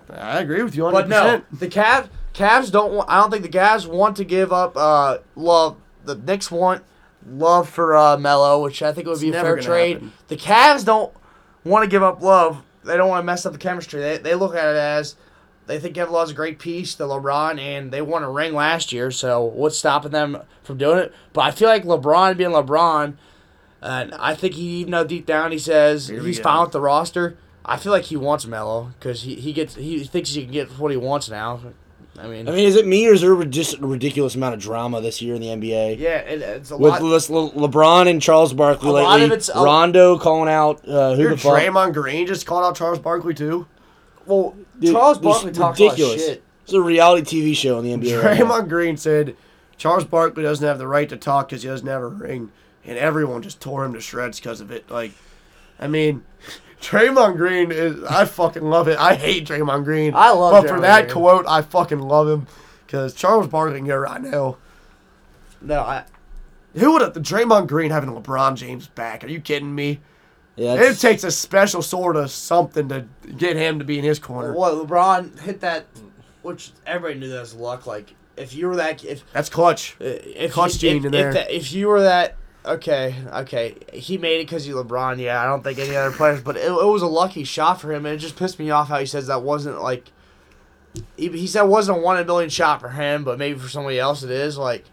I agree with you 100%. But no, the Cavs, Cavs don't. Want, I don't think the Cavs want to give up uh, love. The Knicks want love for uh, Melo, which I think would be a fair trade. happen. The Cavs don't want to give up love. They don't want to mess up the chemistry. They, they look at it as they think Kevin Love's a great piece to LeBron, and they won a ring last year. So what's stopping them from doing it? But I feel like LeBron being LeBron, and I think he even though deep down he says he's go. fine with the roster. I feel like he wants Melo because he, he gets he thinks he can get what he wants now. I mean, I mean, is it me or is there just a ridiculous amount of drama this year in the NBA? yeah, it, it's a With lot. Le- Le- LeBron and Charles Barkley A lot lately, of it's- a- Rondo calling out uh, who the fuck. Draymond Green just called out Charles Barkley too. well, Dude, Charles Barkley talks a lot of ridiculous. shit. It's a reality TV show in the NBA. right. Draymond Green said Charles Barkley doesn't have the right to talk because he doesn't have a ring, and everyone just tore him to shreds because of it. Like, I mean, Draymond Green is I fucking love it. I hate Draymond Green. I love but for that Green. quote, I fucking love him because Charles Barkley can get right now. No, I, Who would have Draymond Green having LeBron James back? Are you kidding me? Yeah, It takes a special sort of something to get him to be in his corner. what LeBron hit that, which everybody knew that was luck. Like if you were that, if That's clutch. if Clutch you, gene if, in if, there. that, if you were that, okay, okay, he made it because you LeBron. Yeah, I don't think any other players, but it, it was a lucky shot for him, and it just pissed me off how he says that wasn't like. He, he said it wasn't a one in a million shot for him, but maybe for somebody else it is. Like,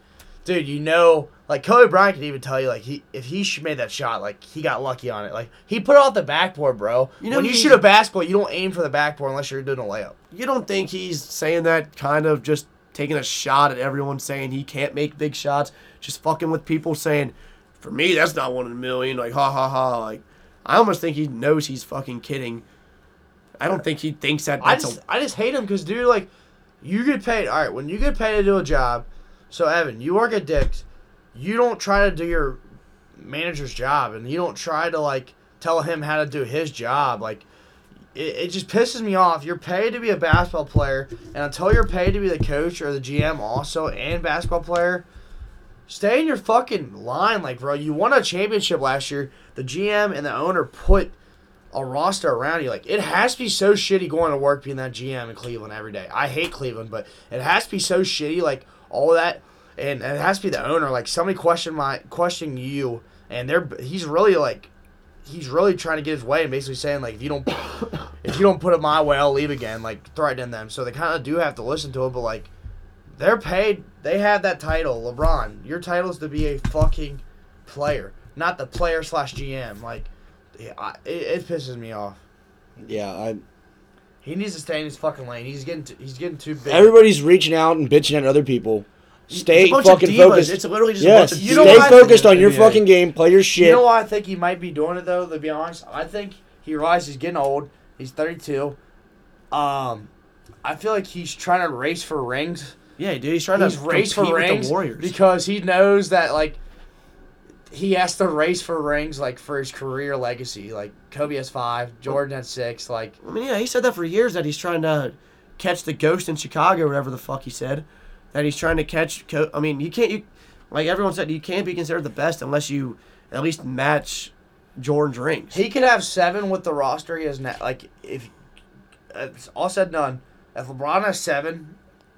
dude, you know, like Kobe Bryant can even tell you, like he if he made that shot, like he got lucky on it. Like he put it off the backboard, bro. You know, when you shoot a basketball, you don't aim for the backboard unless you're doing a layup. You don't think he's saying that kind of just taking a shot at everyone saying he can't make big shots, just fucking with people saying, for me, that's not one in a million. Like, ha ha ha. Like, I almost think he knows he's fucking kidding. I don't think he thinks that I just, a. I just hate him because, dude, like, you get paid. All right, when you get paid to do a job, so Evan, you work at Dick's, you don't try to do your manager's job, and you don't try to like tell him how to do his job. Like, it, it just pisses me off. You're paid to be a basketball player, and until you're paid to be the coach or the GM also and basketball player, stay in your fucking line. Like, bro, you won a championship last year. The GM and the owner put a roster around you. Like it has to be so shitty going to work being that GM in Cleveland every day. I hate Cleveland, but it has to be so shitty. Like all that, and it has to be the owner. Like somebody question my questioning you, and they're he's really like he's really trying to get his way and basically saying like if you don't (coughs) if you don't put it my way, I'll leave again. Like threatening them. So they kind of do have to listen to him, but like they're paid. They have that title, LeBron. Your title is to be a fucking player, not the player slash GM. Like, it, it pisses me off. yeah. I, He needs to stay in his fucking lane. He's getting too, he's getting too big. everybody's reaching out and bitching at other people. Stay It's a bunch fucking divas. focused. It's literally just a yes, bunch of You know stay what I think focused on your NBA. fucking game. Play your shit. You know why I think he might be doing it though? To be honest, I think he realizes he's getting old. He's 32. Um, I feel like he's trying to race for rings. Yeah, dude. He's trying He's to race for rings the Warriors. because he knows that like he has to race for rings like for his career legacy. Like Kobe has five, Jordan has six. Like I mean, yeah, he said that for years that he's trying to catch the ghost in Chicago, whatever the fuck he said. That he's trying to catch. Co- I mean, you can't. You like everyone said, you can't be considered the best unless you at least match Jordan's rings. he could have seven with the roster he has now. Like if it's all said and done, if LeBron has seven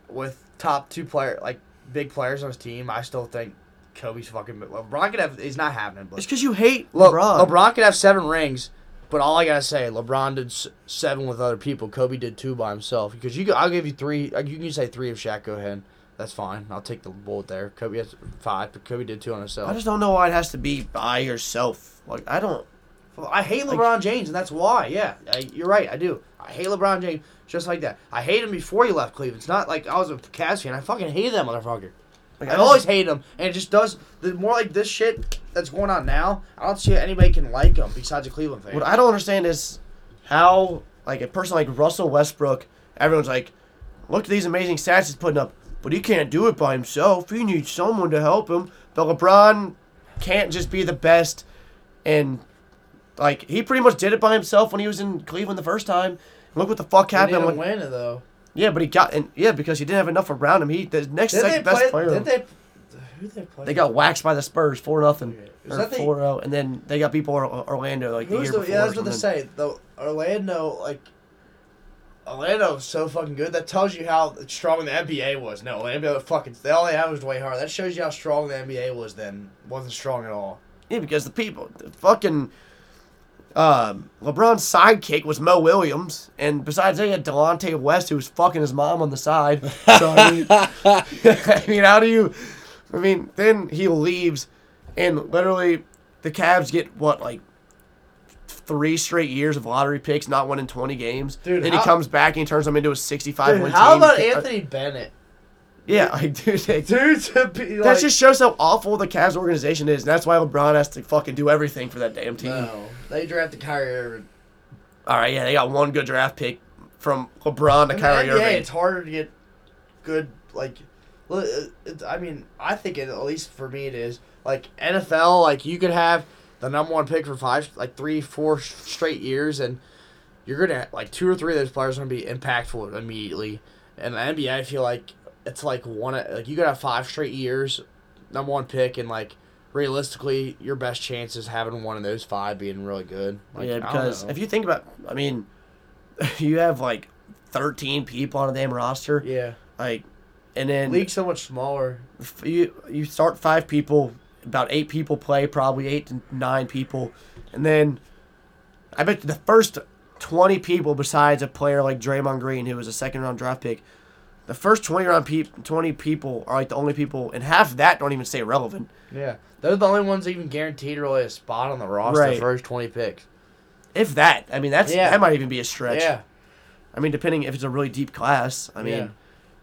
with top two player like big players on his team, I still think Kobe's fucking. LeBron could have. He's not happening. But it's because you hate Look, LeBron. LeBron. could have seven rings, but all I gotta say, LeBron did s- seven with other people. Kobe did two by himself. Because you, I'll give you three. uh, You can say three if Shaq. Go ahead. That's fine. I'll take the bullet there. Kobe has five, but Kobe did two on himself. I just don't know why it has to be by yourself. Like I don't. I hate Like- LeBron James, and that's why. Yeah, I, you're right. I do. I hate LeBron James just like that. I hate him before he left Cleveland. It's not like I was a Cavs fan. I fucking hated that motherfucker. Like, I always hate him, and it just does. The more like this shit that's going on now, I don't see how anybody can like him besides a Cleveland fan. What I don't understand is how, like, a person like Russell Westbrook, everyone's like, look at these amazing stats he's putting up, but he can't do it by himself. He needs someone to help him. But LeBron can't just be the best, and like he pretty much did it by himself when he was in Cleveland the first time. Look what the fuck They happened. didn't When, win it though. yeah, but he got and yeah because he didn't have enough around him. He the next Did they second best play? player. Did they? Who did they play? They got waxed by the Spurs four nothing or four zero, and then they got beat by Orlando like the year the? before. Yeah, that's what they say. The Orlando like. Orlando was so fucking good. That tells you how strong the NBA was. No, Orlando fucking. They only averaged way hard. That shows you how strong the NBA was. Then wasn't strong at all. Yeah, because the people, the fucking um, LeBron's sidekick was Mo Williams, and besides that, he had Delonte West, who was fucking his mom on the side. So I mean, (laughs) (laughs) I mean, how do you? I mean, then he leaves, and literally, the Cavs get what like three straight years of lottery picks, not winning twenty games. Dude, then how- he comes back and he turns them into a sixty-five Dude, win how team. about Uh, Anthony Bennett? Yeah, (laughs) I do. They, Dude, to be like, that just shows how awful the Cavs organization is. And that's why LeBron has to fucking do everything for that damn team. no. They drafted Kyrie Irving. All right, yeah, they got one good draft pick from LeBron to Kyrie NBA, Irving. it's harder to get good. Like, uh, it- I mean, I think it, at least for me it is. Like NFL, like you could have the number one pick for five, like three, four straight years, and you're gonna like two or three of those players are gonna be impactful immediately. And the NBA, I feel like it's like one, like you could have five straight years, number one pick, and like realistically, your best chance is having one of those five being really good. Like, yeah, because if you think about, I mean, (laughs) you have like 13 people on a damn roster, yeah, like, and then league's so much smaller. you you start five people, about eight people play, probably eight to nine people, and then I bet the first 20 people, besides a player like Draymond Green, who was a second round draft pick. The first 20 round peop 20 people are like the only people, and half of that don't even stay relevant. Yeah, they're the only ones even guaranteed really a spot on the roster Right. the first twenty picks. If that, I mean, that's Yeah. that might even be a stretch. Yeah, I mean, depending if it's a really deep class. I mean, Yeah.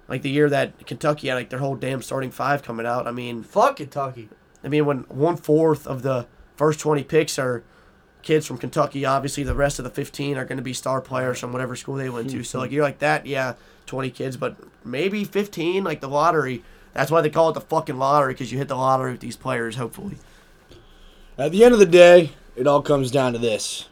like the year that Kentucky had like their whole damn starting five coming out. I mean, fuck Kentucky. I mean when one fourth of the first twenty picks are kids from Kentucky, obviously the rest of the fifteen are going to be star players from whatever school they went to. So like you're like that, yeah, twenty kids, but maybe fifteen, like the lottery. That's why they call it the fucking lottery because you hit the lottery with these players. Hopefully, At the end of the day, it all comes down to this.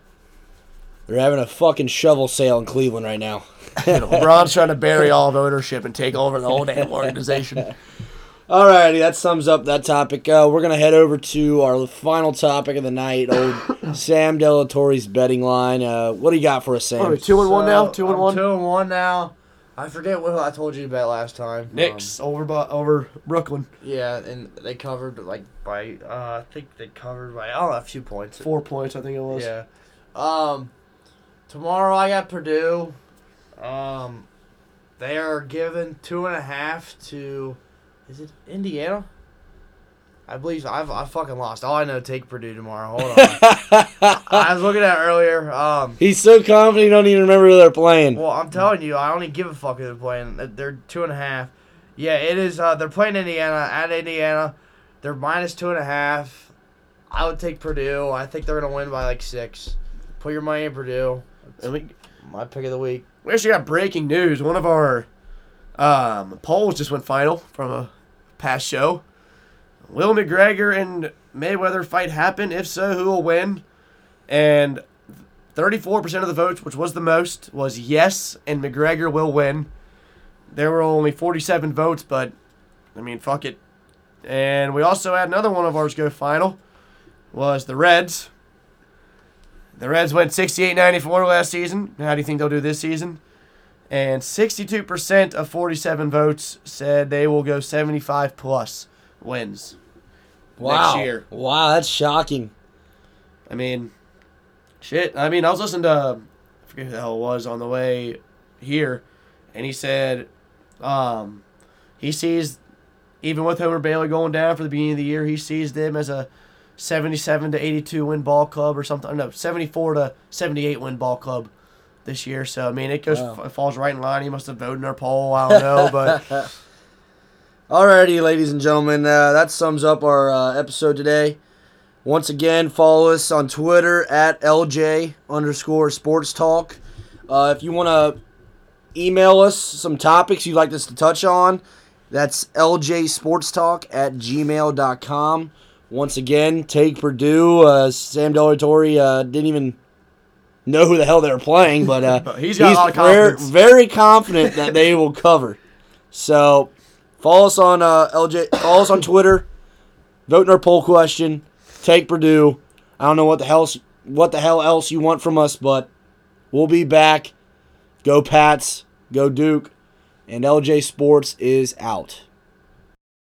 They're having a fucking shovel sale in Cleveland right now. (laughs) LeBron's trying to bury all of ownership and take over the whole damn (laughs) organization. Alrighty, that sums up that topic. Uh, we're gonna head over to our final topic of the night, old (coughs) Sam Delatorre's betting line. Uh, what do you got for us, Sam? What are we, two and one now. Two and I'm one. Two and one now. I forget what I told you about last time. Knicks over Bu- over Brooklyn. Um, yeah, and they covered like by uh, I think they covered by I don't know a few points. Four points, I think it was. Yeah. Um, tomorrow I got Purdue. Um, they are given two and a half to, is it Indiana? I believe I've I fucking lost. All I know, take Purdue tomorrow. Hold on. (laughs) I was looking at it earlier. Um, He's so confident he don't even remember who they're playing. well, I'm telling you, I don't even give a fuck who they're playing. They're two and a half. Yeah, it is. Uh, they're playing Indiana at Indiana. They're minus two and a half. I would take Purdue. I think they're gonna win by like six. Put your money in Purdue. And we, My pick of the week. we actually got breaking news. One of our um, polls just went final from a past show. Will McGregor and Mayweather fight happen? If so, who will win? And 34% of the votes, which was the most, was yes, and McGregor will win. There were only 47 votes, but I mean, fuck it. And we also had another one of ours go final, was the Reds. The Reds went 68-94 last season. How do you think they'll do this season? And 62% of 47 votes said they will go 75 plus wins wow. next year. Wow, that's shocking. I mean, shit. I mean, I was listening to, I forget who the hell it was on the way here, and he said, um, he sees, even with Homer Bailey going down for the beginning of the year, he sees them as a 77 to 82 win ball club or something. No, 74 to 78 win ball club this year. So I mean, it goes Wow. it falls right in line. He must have voted in our poll. I don't know, but (laughs) Alrighty, ladies and gentlemen, uh, that sums up our uh, episode today. Once again, follow us on Twitter at LJ underscore Sports Talk. Uh, if you want to email us some topics you'd like us to touch on, that's ljsportstalk at gmail.com. Once again, take Purdue. Uh, Sam Delatorre uh, didn't even know who the hell they're playing, but uh, (laughs) he's got a lot of ver- confidence. very confident that they will cover. So follow us on uh, LJ. Follow us on Twitter. Vote in our poll question. Take Purdue. I don't know what the hell what the hell else you want from us, but we'll be back. Go Pats. Go Duke. And LJ Sports is out.